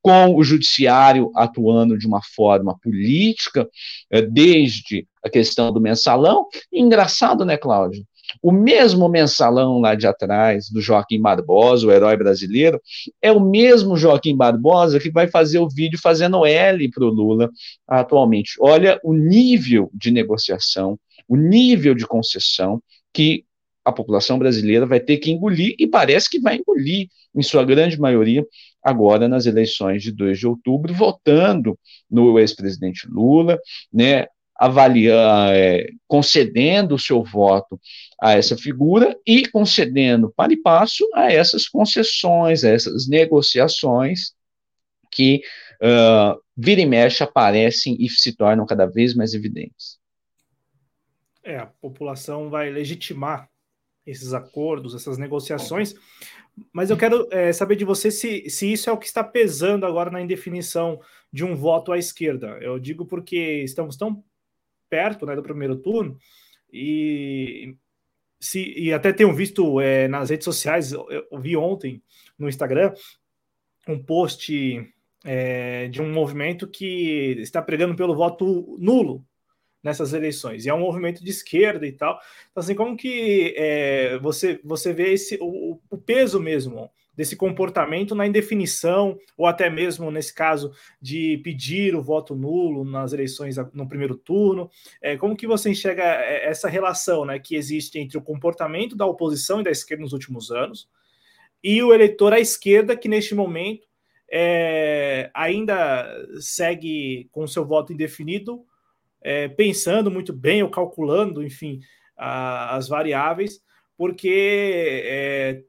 com o judiciário atuando de uma forma política, eh, desde a questão do mensalão. Engraçado, né, Cláudio? O mesmo mensalão lá de atrás, do Joaquim Barbosa, o herói brasileiro, é o mesmo Joaquim Barbosa que vai fazer o vídeo fazendo L para o Lula atualmente. Olha o nível de negociação, o nível de concessão que a população brasileira vai ter que engolir, e parece que vai engolir, em sua grande maioria, agora nas eleições de 2 de outubro, votando no ex-presidente Lula, né, avaliando, é, concedendo o seu voto a essa figura e concedendo para e passo a essas concessões, a essas negociações que uh, vira e mexe aparecem e se tornam cada vez mais evidentes. É, a população vai legitimar esses acordos, essas negociações, mas eu quero é, saber de você se, se isso é o que está pesando agora na indefinição de um voto à esquerda. Eu digo porque estamos tão perto né, do primeiro turno e, se, e até tenho visto é, nas redes sociais, eu, eu, vi ontem no Instagram um post é, de um movimento que está pregando pelo voto nulo nessas eleições. E é um movimento de esquerda e tal. Então, assim, como que é, você, você vê esse, o, o, peso mesmo desse comportamento na indefinição, ou até mesmo, nesse caso, de pedir o voto nulo nas eleições no primeiro turno? É, como que você enxerga é, essa relação né, que existe entre o comportamento da oposição e da esquerda nos últimos anos e o eleitor à esquerda que, neste momento, é, ainda segue com seu voto indefinido é, pensando muito bem ou calculando, enfim, a, as variáveis, porque é,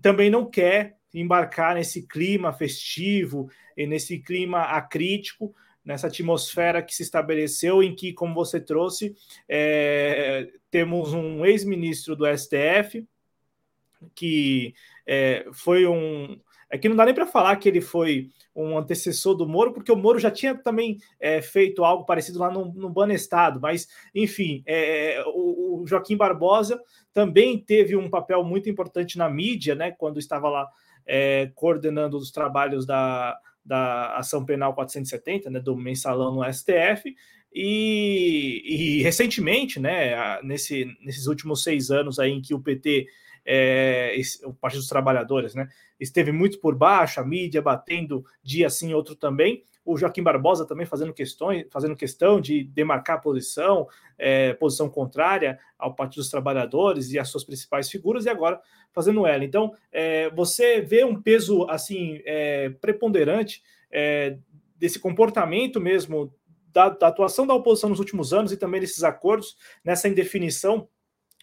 também não quer embarcar nesse clima festivo e nesse clima acrítico, nessa atmosfera que se estabeleceu, em que, como você trouxe, é, temos um ex-ministro do STF que é, foi um. É que não dá nem para falar que ele foi um antecessor do Moro, porque o Moro já tinha também é, feito algo parecido lá no, no Banestado, mas, enfim, é, o, o, Joaquim Barbosa também teve um papel muito importante na mídia, né, quando estava lá é, coordenando os trabalhos da, da Ação Penal 470, né, do mensalão no STF, e, e recentemente, né, nesse, nesses últimos seis anos aí em que o PT é, o Partido dos Trabalhadores, né? Esteve muito por baixo, a mídia batendo dia sim, outro também. O Joaquim Barbosa também fazendo questões, fazendo questão de demarcar posição, é, posição contrária ao Partido dos Trabalhadores e às suas principais figuras, e agora fazendo ela. Então, é, você vê um peso assim é, preponderante é, desse comportamento mesmo da, da atuação da oposição nos últimos anos e também desses acordos nessa indefinição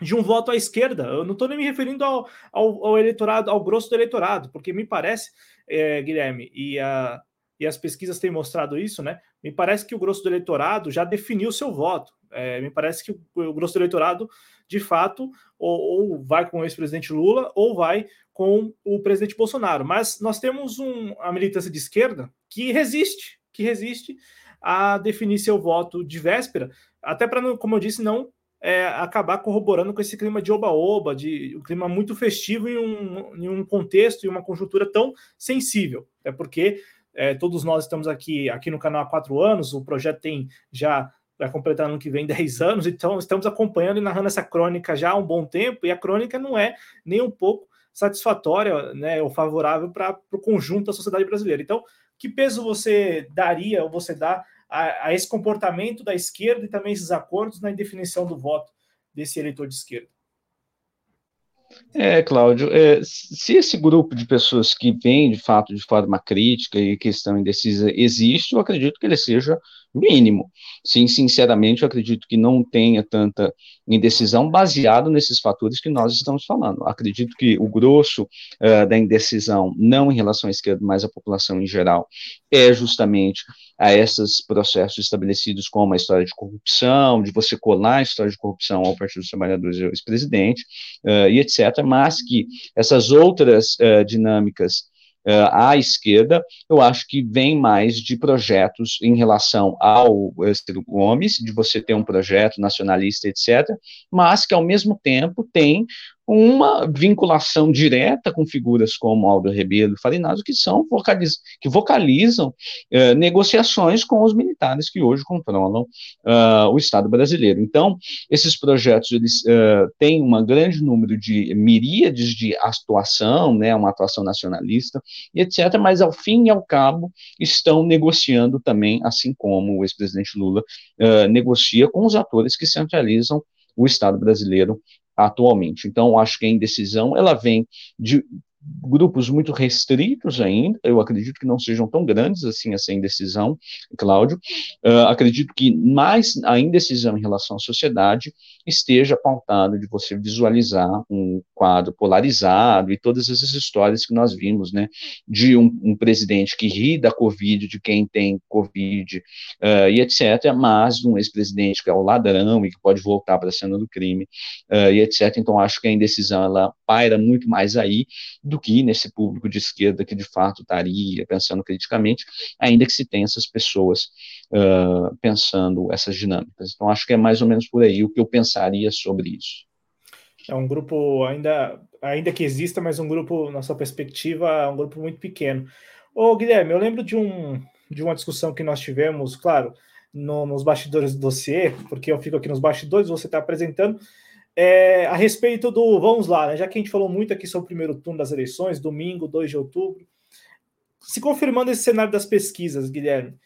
de um voto à esquerda. Eu não estou nem me referindo ao, ao, ao, eleitorado, ao grosso do eleitorado, porque me parece, é, Guilherme, e, a, e as pesquisas têm mostrado isso, né? Me parece que o grosso do eleitorado já definiu seu voto. É, me parece que o, o, grosso do eleitorado, de fato, ou, ou vai com o ex-presidente Lula ou vai com o presidente Bolsonaro. Mas nós temos um, a militância de esquerda que resiste, que resiste a definir seu voto de véspera, até para, como eu disse, não é, acabar corroborando com esse clima de oba-oba, de um clima muito festivo em um, em um contexto e uma conjuntura tão sensível. É porque é, todos nós estamos aqui, aqui no canal há quatro anos, o projeto tem já vai completar no que vem 10 anos, então estamos acompanhando e narrando essa crônica já há um bom tempo, e a crônica não é nem um pouco satisfatória né, ou favorável para o conjunto da sociedade brasileira. Então, que peso você daria ou você dá a, a esse comportamento da esquerda e também esses acordos na indefinição do voto desse eleitor de esquerda. É, Cláudio, é, se esse grupo de pessoas que vem de fato de forma crítica e que estão indecisa existe, eu acredito que ele seja mínimo. Sim, sinceramente, eu acredito que não tenha tanta indecisão baseado nesses fatores que nós estamos falando. Acredito que o grosso uh, da indecisão, não em relação à esquerda, mas à população em geral, é justamente a esses processos estabelecidos como a história de corrupção, de você colar a história de corrupção ao Partido dos Trabalhadores e ao ex-presidente, uh, e etc., mas que essas outras uh, dinâmicas uh, à esquerda, eu acho que vem mais de projetos em relação ao Ciro Gomes, de você ter um projeto nacionalista, etc., mas que, ao mesmo tempo, tem uma vinculação direta com figuras como Aldo Rebelo e Farinazzo, que são vocaliz que vocalizam eh, negociações com os militares que hoje controlam uh, o Estado brasileiro. Então, esses projetos eles uh, têm um grande número de miríades de atuação, né, uma atuação nacionalista, e etc., mas ao fim e ao cabo estão negociando também, assim como o ex-presidente Lula uh, negocia com os atores que centralizam o Estado brasileiro atualmente. Então, acho que a indecisão ela vem de grupos muito restritos ainda, eu acredito que não sejam tão grandes assim essa indecisão, Cláudio. Uh, acredito que mais a indecisão em relação à sociedade esteja pautada de você visualizar um quadro polarizado e todas essas histórias que nós vimos, né, de um, um presidente que ri da Covid, de quem tem Covid uh, e etc., mas um ex-presidente que é o ladrão e que pode voltar para a cena do crime uh, e etc. Então, acho que a indecisão ela paira muito mais aí do que nesse público de esquerda que de fato estaria pensando criticamente, ainda que se tenha essas pessoas uh, pensando essas dinâmicas. Então, acho que é mais ou menos por aí o que eu pensaria sobre isso. É um grupo ainda, ainda que exista, mas um grupo, na sua perspectiva, um grupo muito pequeno. Ô, Guilherme, eu lembro de, um, de uma discussão que nós tivemos, claro, no, nos bastidores do dossiê, porque eu fico aqui nos bastidores, você está apresentando, é, a respeito do. Vamos lá, né, já que a gente falou muito aqui sobre o primeiro turno das eleições, domingo, 2 de outubro. Se confirmando esse cenário das pesquisas, Guilherme,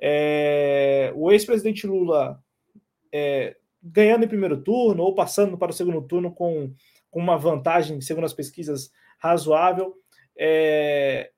é, o ex-presidente Lula é, ganhando em primeiro turno ou passando para o segundo turno com, com uma vantagem, segundo as pesquisas, razoável, é,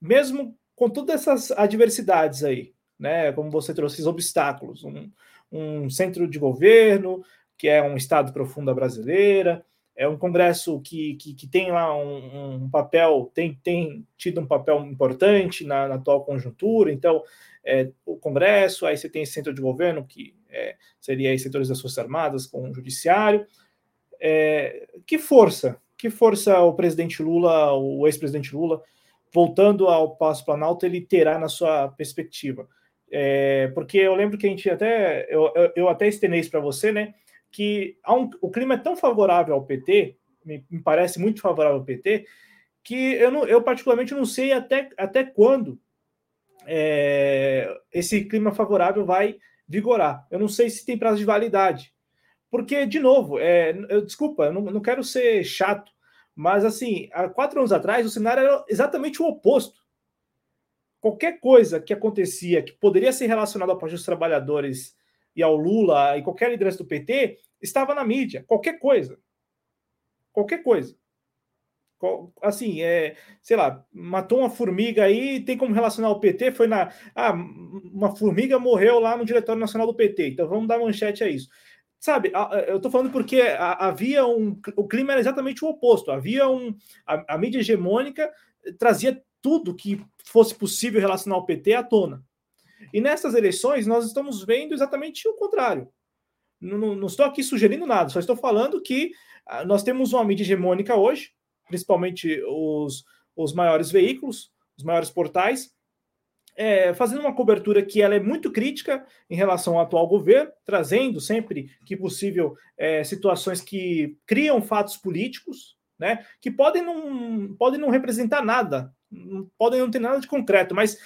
mesmo com todas essas adversidades aí, né, como você trouxe, esses obstáculos, um, um centro de governo, que é um Estado profunda brasileira, é um Congresso que, que, que tem lá um, um, papel, tem, tem tido um papel importante na, na atual conjuntura, então é, o Congresso, aí você tem esse centro de governo, que é, seria aí setores das Forças Armadas com o Judiciário. É, que força que força o presidente Lula, o ex-presidente Lula, voltando ao Passo Planalto, ele terá na sua perspectiva? É, porque eu lembro que a gente até, eu, eu, eu até estenei isso para você, né? Que um, o clima é tão favorável ao PT, me, me, parece muito favorável ao PT, que eu, não, eu particularmente não sei até, até quando é, esse clima favorável vai vigorar. Eu não sei se tem prazo de validade. Porque, de novo, é, eu, desculpa, eu não, não quero ser chato, mas assim, há quatro anos atrás o cenário era exatamente o oposto. Qualquer coisa que acontecia que poderia ser relacionada ao Partido dos Trabalhadores e ao Lula e qualquer liderança do PT estava na mídia. Qualquer coisa. Qualquer coisa. Assim, é, sei lá, matou uma formiga aí, tem como relacionar o PT? Foi na. Ah, uma formiga morreu lá no Diretório Nacional do PT, então vamos dar manchete a isso. Sabe, eu estou falando porque havia um. O clima era exatamente o oposto. Havia um. A, a mídia hegemônica trazia tudo que fosse possível relacionar ao PT à tona. E nessas eleições, nós estamos vendo exatamente o contrário. Não, não, estou aqui sugerindo nada, só estou falando que ah, nós temos uma mídia hegemônica hoje, principalmente os, os maiores veículos, os maiores portais, é, fazendo uma cobertura que ela é muito crítica em relação ao atual governo, trazendo sempre que possível é, situações que criam fatos políticos, né, que podem não, podem não representar nada, podem não ter nada de concreto, mas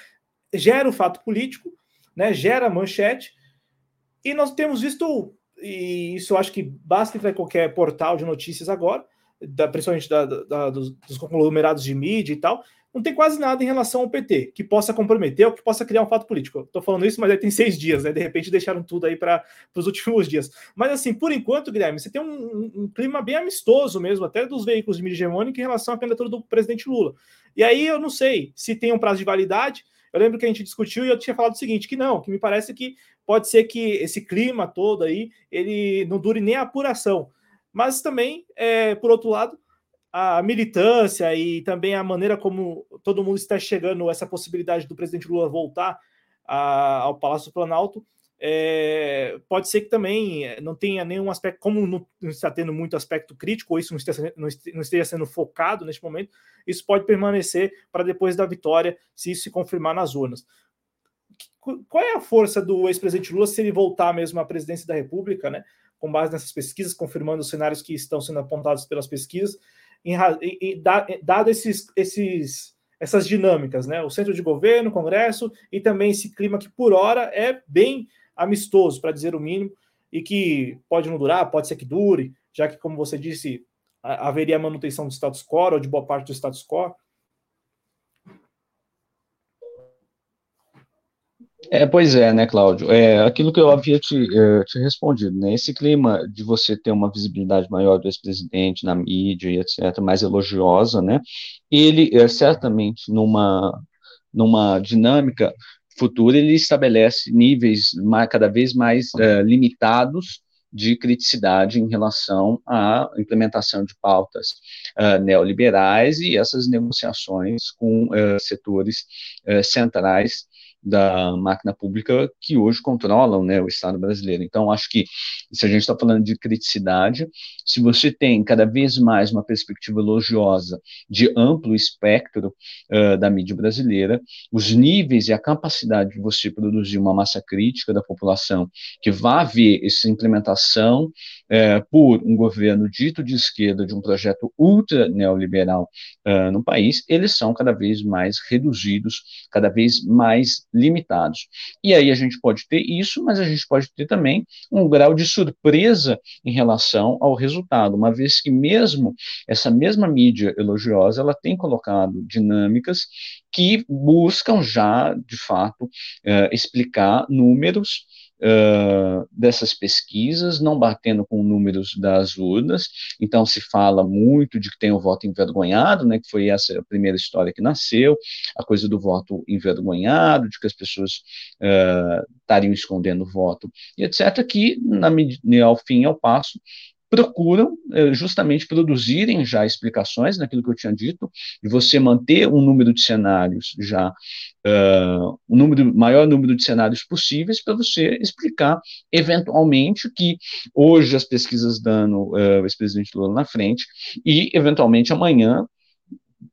gera o fato político, né, gera manchete, e nós temos visto, e isso acho que basta entrar em qualquer portal de notícias agora, da, principalmente da, da, dos, dos conglomerados de mídia e tal, não tem quase nada em relação ao PT que possa comprometer ou que possa criar um fato político. Estou falando isso, mas aí tem seis dias, né? De repente deixaram tudo aí para os últimos dias. Mas assim, por enquanto, Guilherme, você tem um, um, um, clima bem amistoso mesmo, até dos veículos de mídia hegemônica em relação à candidatura do presidente Lula. E aí eu não sei se tem um prazo de validade. Eu lembro que a gente discutiu e eu tinha falado o seguinte: que não, que me parece que pode ser que esse clima todo aí ele não dure nem a apuração. Mas também, é, por outro lado, a militância e também a maneira como todo mundo está chegando essa possibilidade do presidente Lula voltar a, ao Palácio do Planalto, é, pode ser que também não tenha nenhum aspecto, como não, está tendo muito aspecto crítico, ou isso não esteja, não esteja sendo focado neste momento, isso pode permanecer para depois da vitória, se isso se confirmar nas urnas. Qual é a força do ex-presidente Lula se ele voltar mesmo à presidência da República, né? Com base nessas pesquisas, confirmando os cenários que estão sendo apontados pelas pesquisas, em, em, dado esses, esses, essas dinâmicas, né? O centro de governo, Congresso e também esse clima que por hora é bem amistoso, para dizer o mínimo, e que pode não durar, pode ser que dure, já que, como você disse, haveria manutenção do status quo ou de boa parte do status quo. É, pois é, né, Cláudio? É aquilo que eu havia te, é, te respondido, né? Esse clima de você ter uma visibilidade maior do ex-presidente na mídia e etc., mais elogiosa, né? Ele é, certamente numa numa dinâmica futura ele estabelece níveis cada vez mais é, limitados de criticidade em relação à implementação de pautas uh, neoliberais e essas negociações com uh, setores uh, centrais da máquina pública que hoje controlam né, o Estado brasileiro. Então, acho que se a gente está falando de criticidade, se você tem cada vez mais uma perspectiva elogiosa de amplo espectro uh, da mídia brasileira, os níveis e a capacidade de você produzir uma massa crítica da população que vá ver essa implementação uh, por um governo dito de esquerda de um projeto ultra neoliberal uh, no país, eles são cada vez mais reduzidos, cada vez mais limitados. E aí a gente pode ter isso, mas a gente pode ter também um grau de surpresa em relação ao resultado, uma vez que mesmo essa mesma mídia elogiosa, ela tem colocado dinâmicas que buscam já, de fato, uh, explicar números uh, dessas pesquisas, não batendo com números das urnas, então se fala muito de que tem o voto envergonhado, né, que foi essa a primeira história que nasceu, a coisa do voto envergonhado, de que as pessoas uh, estariam escondendo o voto, e etc., que na, ao fim e ao passo procuram eh, justamente produzirem já explicações naquilo que eu tinha dito, de você manter um número de cenários já, uh, um número, maior número de cenários possíveis para você explicar, eventualmente, que hoje as pesquisas dando uh, o ex-presidente Lula na frente, e eventualmente amanhã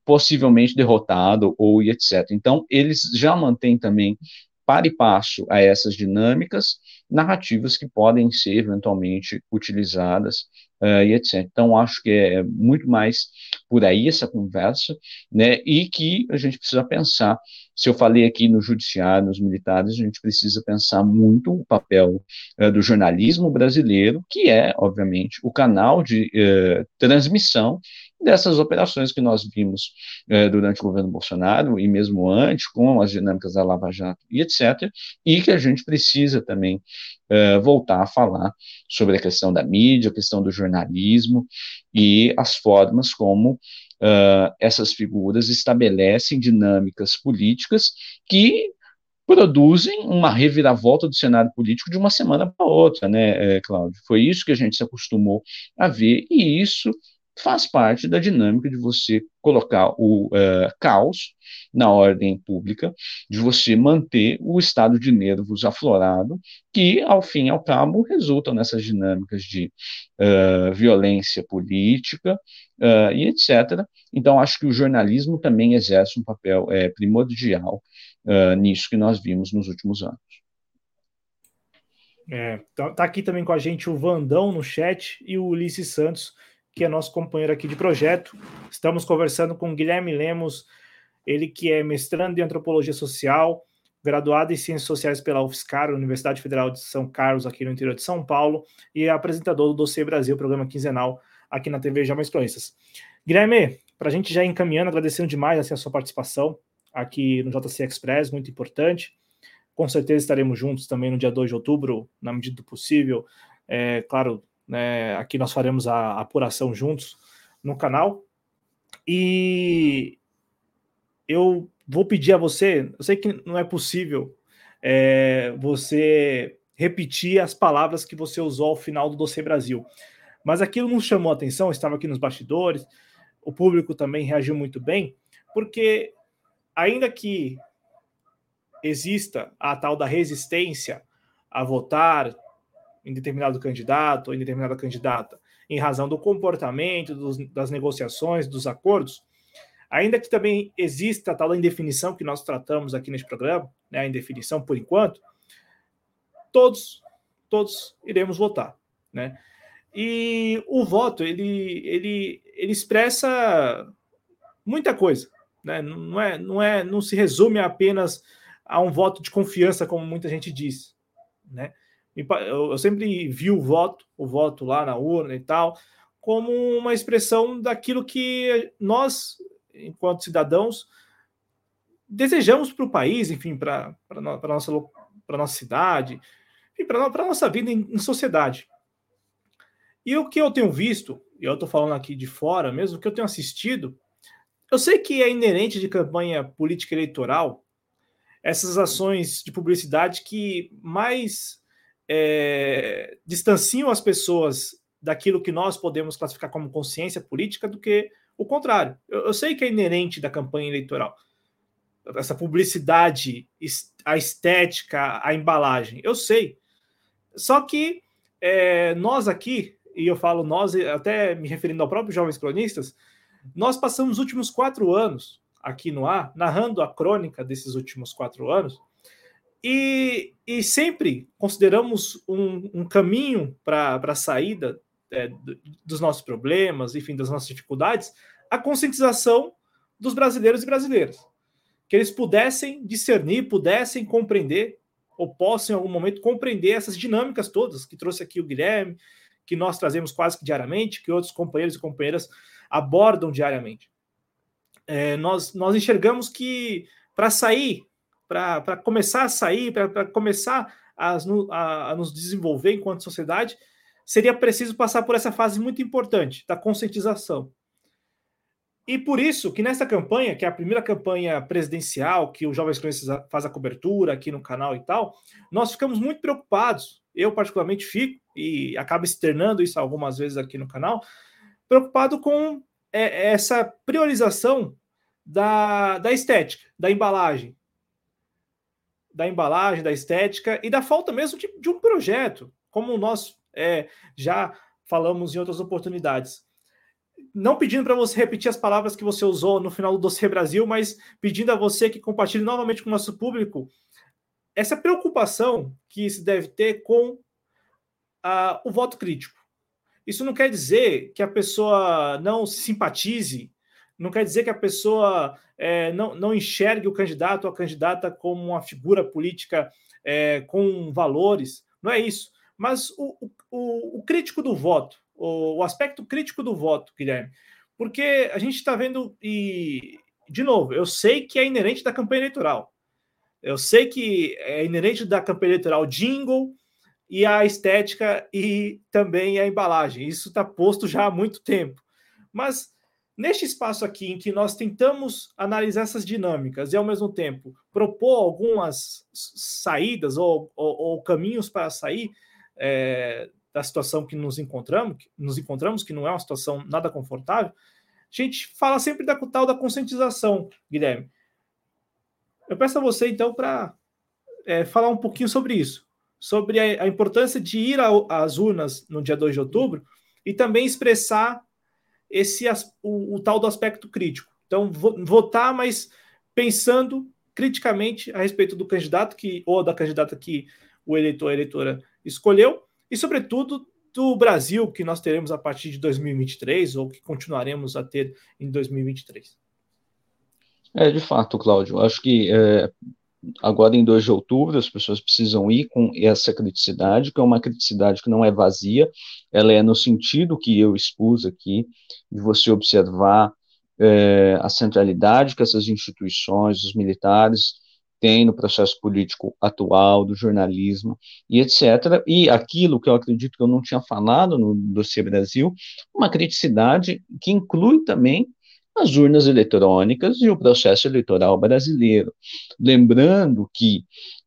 possivelmente derrotado ou etc. Então, eles já mantêm também para e passo a essas dinâmicas, narrativas que podem ser eventualmente utilizadas uh, e etc. Então, acho que é muito mais por aí essa conversa, né, e que a gente precisa pensar, se eu falei aqui no judiciário, nos militares, a gente precisa pensar muito o papel uh, do jornalismo brasileiro, que é, obviamente, o canal de uh, transmissão dessas operações que nós vimos eh, durante o governo Bolsonaro e mesmo antes, com as dinâmicas da Lava Jato e etc., e que a gente precisa também eh, voltar a falar sobre a questão da mídia, a questão do jornalismo e as formas como uh, essas figuras estabelecem dinâmicas políticas que produzem uma reviravolta do cenário político de uma semana para outra, né, Cláudio? Foi isso que a gente se acostumou a ver, e isso faz parte da dinâmica de você colocar o uh, caos na ordem pública, de você manter o estado de nervos aflorado, que, ao fim e ao cabo, resultam nessas dinâmicas de uh, violência política uh, e etc. Então, acho que o jornalismo também exerce um papel é, primordial nisso que nós vimos nos últimos anos. É, tá, tá aqui também com a gente o Vandão no chat e o Ulisses Santos que é nosso companheiro aqui de projeto. Estamos conversando com Guilherme Lemos, ele que é mestrando em antropologia social, graduado em ciências sociais pela UFSCar, Universidade Federal de São Carlos, aqui no interior de São Paulo, e é apresentador do Dossiê Brasil, programa quinzenal aqui na TV Jamais Cronistas. Guilherme, para a gente já encaminhando, agradecendo demais assim, a sua participação aqui no JC Express, muito importante. Com certeza estaremos juntos também no dia 2 de outubro, na medida do possível. É, claro, né? Aqui nós faremos a apuração juntos no canal. E eu vou pedir a você, eu sei que não é possível é, você repetir as palavras que você usou ao final do Dossiê Brasil, mas aquilo nos chamou a atenção, estava aqui nos bastidores, o público também reagiu muito bem, porque ainda que exista a tal da resistência a votar, em determinado candidato ou em determinada candidata, em razão do comportamento, dos, das negociações, dos acordos, ainda que também exista a tal indefinição que nós tratamos aqui neste programa, né, a indefinição por enquanto, todos, todos iremos votar, né? E o voto, ele, ele, ele expressa muita coisa, né? Não é, não é, não se resume apenas a um voto de confiança, como muita gente diz, né? Eu sempre vi o voto, o voto lá na urna e tal, como uma expressão daquilo que nós, enquanto cidadãos, desejamos para o país, enfim, para a nossa, nossa cidade, e para a nossa vida em, em, sociedade. E o que eu tenho visto, e eu estou falando aqui de fora mesmo, o que eu tenho assistido, eu sei que é inerente de campanha política eleitoral essas ações de publicidade que mais é, distanciam as pessoas daquilo que nós podemos classificar como consciência política do que o contrário. Eu, eu sei que é inerente da campanha eleitoral essa publicidade, a estética, a embalagem. Eu sei. Só que é, nós aqui, e eu falo nós, até me referindo ao próprio Jovens Cronistas, nós passamos os últimos quatro anos aqui no ar, narrando a crônica desses últimos quatro anos, e, e sempre consideramos um, um caminho para a saída é, dos nossos problemas, enfim, das nossas dificuldades, a conscientização dos brasileiros e brasileiras. Que eles pudessem discernir, pudessem compreender, ou possam em algum momento compreender essas dinâmicas todas que trouxe aqui o Guilherme, que nós trazemos quase que diariamente, que outros companheiros e companheiras abordam diariamente. É, nós, nós enxergamos que para sair para começar a sair, para começar a, a, a, nos desenvolver enquanto sociedade, seria preciso passar por essa fase muito importante da conscientização. E por isso que nessa campanha, que é a primeira campanha presidencial, que o Jovens Cronistas faz a cobertura aqui no canal e tal, nós ficamos muito preocupados, eu particularmente fico, e acaba externando isso algumas vezes aqui no canal, preocupado com é, essa priorização da, da estética, da embalagem. Da embalagem, da estética e da falta mesmo de, de um projeto, como nós é, já falamos em outras oportunidades. Não pedindo para você repetir as palavras que você usou no final do Dossiê Brasil, mas pedindo a você que compartilhe novamente com o nosso público essa preocupação que se deve ter com o voto crítico. Isso não quer dizer que a pessoa não simpatize, não quer dizer que a pessoa é, não, não enxergue o candidato ou a candidata como uma figura política é, com valores. Não é isso. Mas o, o, o crítico do voto, o, o, aspecto crítico do voto, Guilherme, porque a gente está vendo, e, de novo, eu sei que é inerente da campanha eleitoral. Eu sei que é inerente da campanha eleitoral jingle, e a estética e também a embalagem. Isso está posto já há muito tempo. Mas neste espaço aqui em que nós tentamos analisar essas dinâmicas e, ao mesmo tempo, propor algumas saídas ou, ou, ou caminhos para sair é, da situação que nos encontramos, que nos encontramos, que não é uma situação nada confortável, a gente fala sempre da tal da conscientização, Guilherme. Eu peço a você, então, para é, falar um pouquinho sobre isso sobre a, a importância de ir às urnas no dia 2 de outubro e também expressar esse o, o tal do aspecto crítico. Então, votar, mas pensando criticamente a respeito do candidato que ou da candidata que o eleitor a eleitora escolheu e, sobretudo, do Brasil que nós teremos a partir de 2023 ou que continuaremos a ter em 2023. É, de fato, Cláudio, acho que é, agora em 2 de outubro, as pessoas precisam ir com essa criticidade, que é uma criticidade que não é vazia, ela é no sentido que eu expus aqui, de você observar é, a centralidade que essas instituições, os militares, têm no processo político atual, do jornalismo e etc. E aquilo que eu acredito que eu não tinha falado no Dossiê Brasil, uma criticidade que inclui também as urnas eletrônicas e o processo eleitoral brasileiro. Lembrando que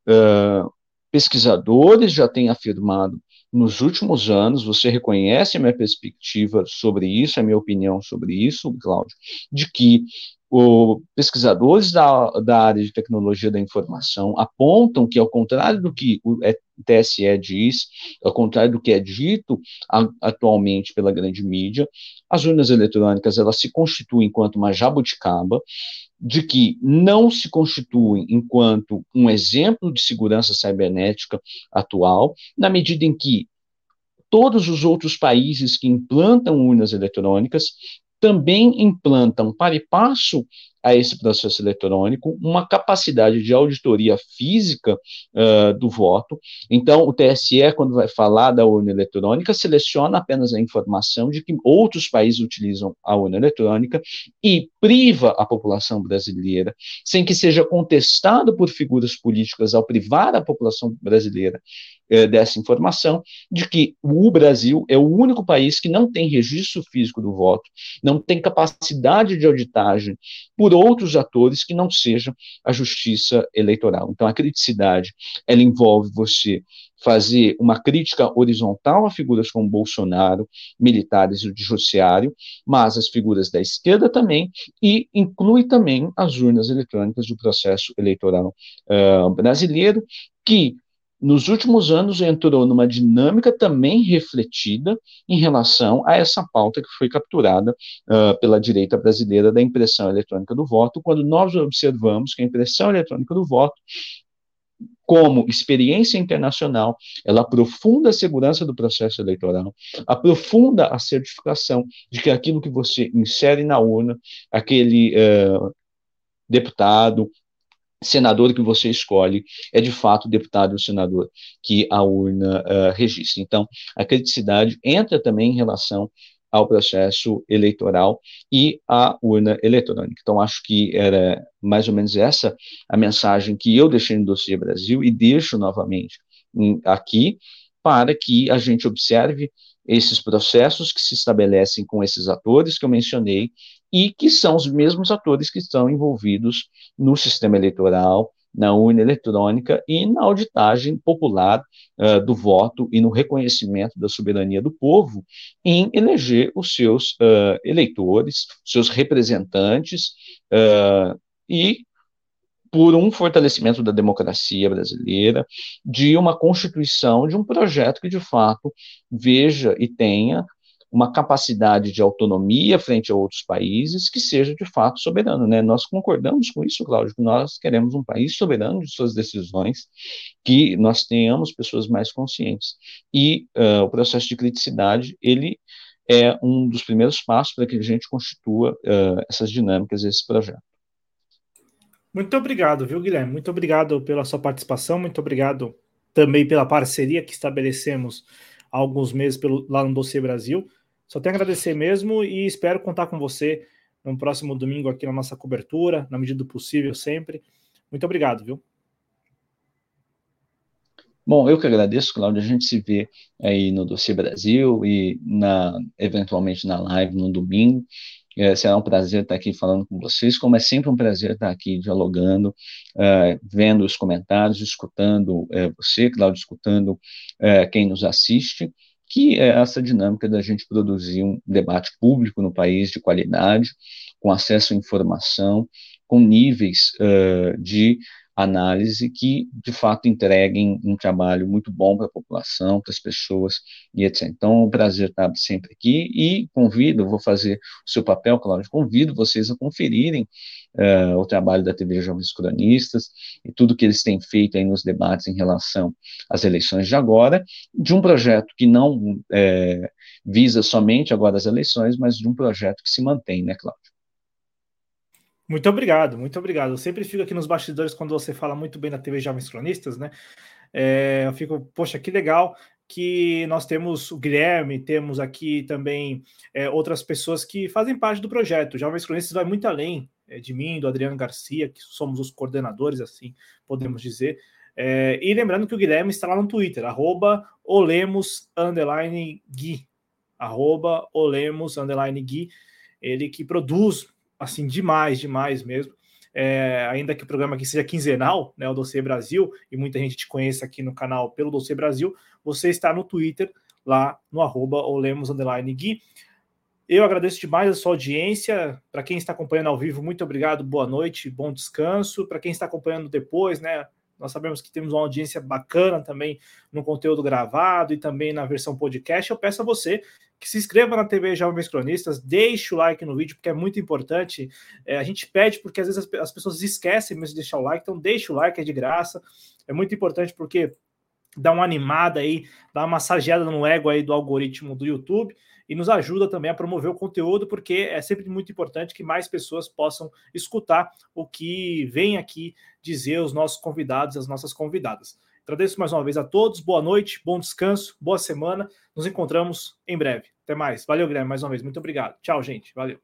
uh, pesquisadores já têm afirmado nos últimos anos, você reconhece a minha perspectiva sobre isso, a minha opinião sobre isso, Cláudio, de que o, pesquisadores da, da área de tecnologia da informação apontam que, ao contrário do que o TSE diz, ao contrário do que é dito a, atualmente pela grande mídia, as urnas eletrônicas elas se constituem enquanto uma jabuticaba, de que não se constituem enquanto um exemplo de segurança cibernética atual, na medida em que todos os outros países que implantam urnas eletrônicas também implantam passo a esse processo eletrônico uma capacidade de auditoria física uh, do voto. Então, o TSE, quando vai falar da urna eletrônica, seleciona apenas a informação de que outros países utilizam a urna eletrônica e priva a população brasileira, sem que seja contestado por figuras políticas ao privar a população brasileira eh, dessa informação, de que o Brasil é o único país que não tem registro físico do voto, não tem capacidade de auditagem por outros atores que não sejam a justiça eleitoral. Então, a criticidade, ela envolve você fazer uma crítica horizontal a figuras como Bolsonaro, militares e o judiciário, mas as figuras da esquerda também, e inclui também as urnas eletrônicas do processo eleitoral uh, brasileiro, que nos últimos anos entrou numa dinâmica também refletida em relação a essa pauta que foi capturada uh, pela direita brasileira da impressão eletrônica do voto, quando nós observamos que a impressão eletrônica do voto como experiência internacional, ela aprofunda a segurança do processo eleitoral, aprofunda a certificação de que aquilo que você insere na urna, aquele uh, deputado, senador que você escolhe é de fato o deputado ou senador que a urna uh, registra. Então, a criticidade entra também em relação ao processo eleitoral e à urna eletrônica. Então, acho que era mais ou menos essa a mensagem que eu deixei no Dossiê Brasil e deixo novamente aqui para que a gente observe esses processos que se estabelecem com esses atores que eu mencionei e que são os mesmos atores que estão envolvidos no sistema eleitoral, na urna eletrônica e na auditagem popular uh, do voto e no reconhecimento da soberania do povo em eleger os seus uh, eleitores, seus representantes uh, e por um fortalecimento da democracia brasileira, de uma constituição, de um projeto que de fato veja e tenha uma capacidade de autonomia frente a outros países que seja de fato soberano. Né? Nós concordamos com isso, Cláudio, que nós queremos um país soberano de suas decisões, que nós tenhamos pessoas mais conscientes. E uh, o processo de criticidade, ele é um dos primeiros passos para que a gente constitua uh, essas dinâmicas, esse projeto. Muito obrigado, viu, Guilherme? Muito obrigado pela sua participação, muito obrigado também pela parceria que estabelecemos alguns meses pelo, lá no Dossiê Brasil. Só tenho a agradecer mesmo e espero contar com você no próximo domingo aqui na nossa cobertura, na medida do possível sempre. Muito obrigado, viu? Bom, eu que agradeço, Cláudio. A gente se vê aí no Dossiê Brasil e na, eventualmente na live no domingo. É, será um prazer estar aqui falando com vocês, como é sempre um prazer estar aqui dialogando, uh, vendo os comentários, escutando uh, você, Cláudio, escutando uh, quem nos assiste que é essa dinâmica da gente produzir um debate público no país de qualidade, com acesso à informação, com níveis uh, de análise que, de fato, entreguem um trabalho muito bom para a população, para as pessoas e etc. Então, um prazer estar sempre aqui e convido, vou fazer o seu papel, Cláudio, convido vocês a conferirem uh, o trabalho da TV Jovens Cronistas e tudo que eles têm feito aí nos debates em relação às eleições de agora, de um projeto que não é, visa somente agora as eleições, mas de um projeto que se mantém, né, Cláudio? Muito obrigado, muito obrigado. Eu sempre fico aqui nos bastidores quando você fala muito bem da TV Jovens Cronistas, né? É, eu fico, poxa, que legal que nós temos o Guilherme, temos aqui também é, outras pessoas que fazem parte do projeto. Jovens Cronistas vai muito além é, de mim, do Adriano Garcia, que somos os coordenadores, assim podemos dizer. É, e lembrando que o Guilherme está lá no Twitter, arroba olemos, arroba olemos, ele que produz assim, demais, demais mesmo. É, ainda que o programa aqui seja quinzenal, né, o Dossiê Brasil, e muita gente te conhece aqui no canal pelo Dossiê Brasil, você está no Twitter, lá no arroba Olemos Gui. Eu agradeço demais a sua audiência. Para quem está acompanhando ao vivo, muito obrigado, boa noite, bom descanso. Para quem está acompanhando depois, né? Nós sabemos que temos uma audiência bacana também no conteúdo gravado e também na versão podcast. Eu peço a você que se inscreva na TV Jovens Cronistas, deixe o like no vídeo, porque é muito importante. É, a gente pede porque às vezes as, as, pessoas esquecem mesmo de deixar o like, então deixe o like, é de graça. É muito importante porque dá uma animada aí, dá uma massageada no ego aí do algoritmo do YouTube e nos ajuda também a promover o conteúdo, porque é sempre muito importante que mais pessoas possam escutar o que vem aqui dizer os nossos convidados, as nossas convidadas. Agradeço mais uma vez a todos, boa noite, bom descanso, boa semana. Nos encontramos em breve. Até mais. Valeu, Guilherme, mais uma vez. Muito obrigado. Tchau, gente. Valeu.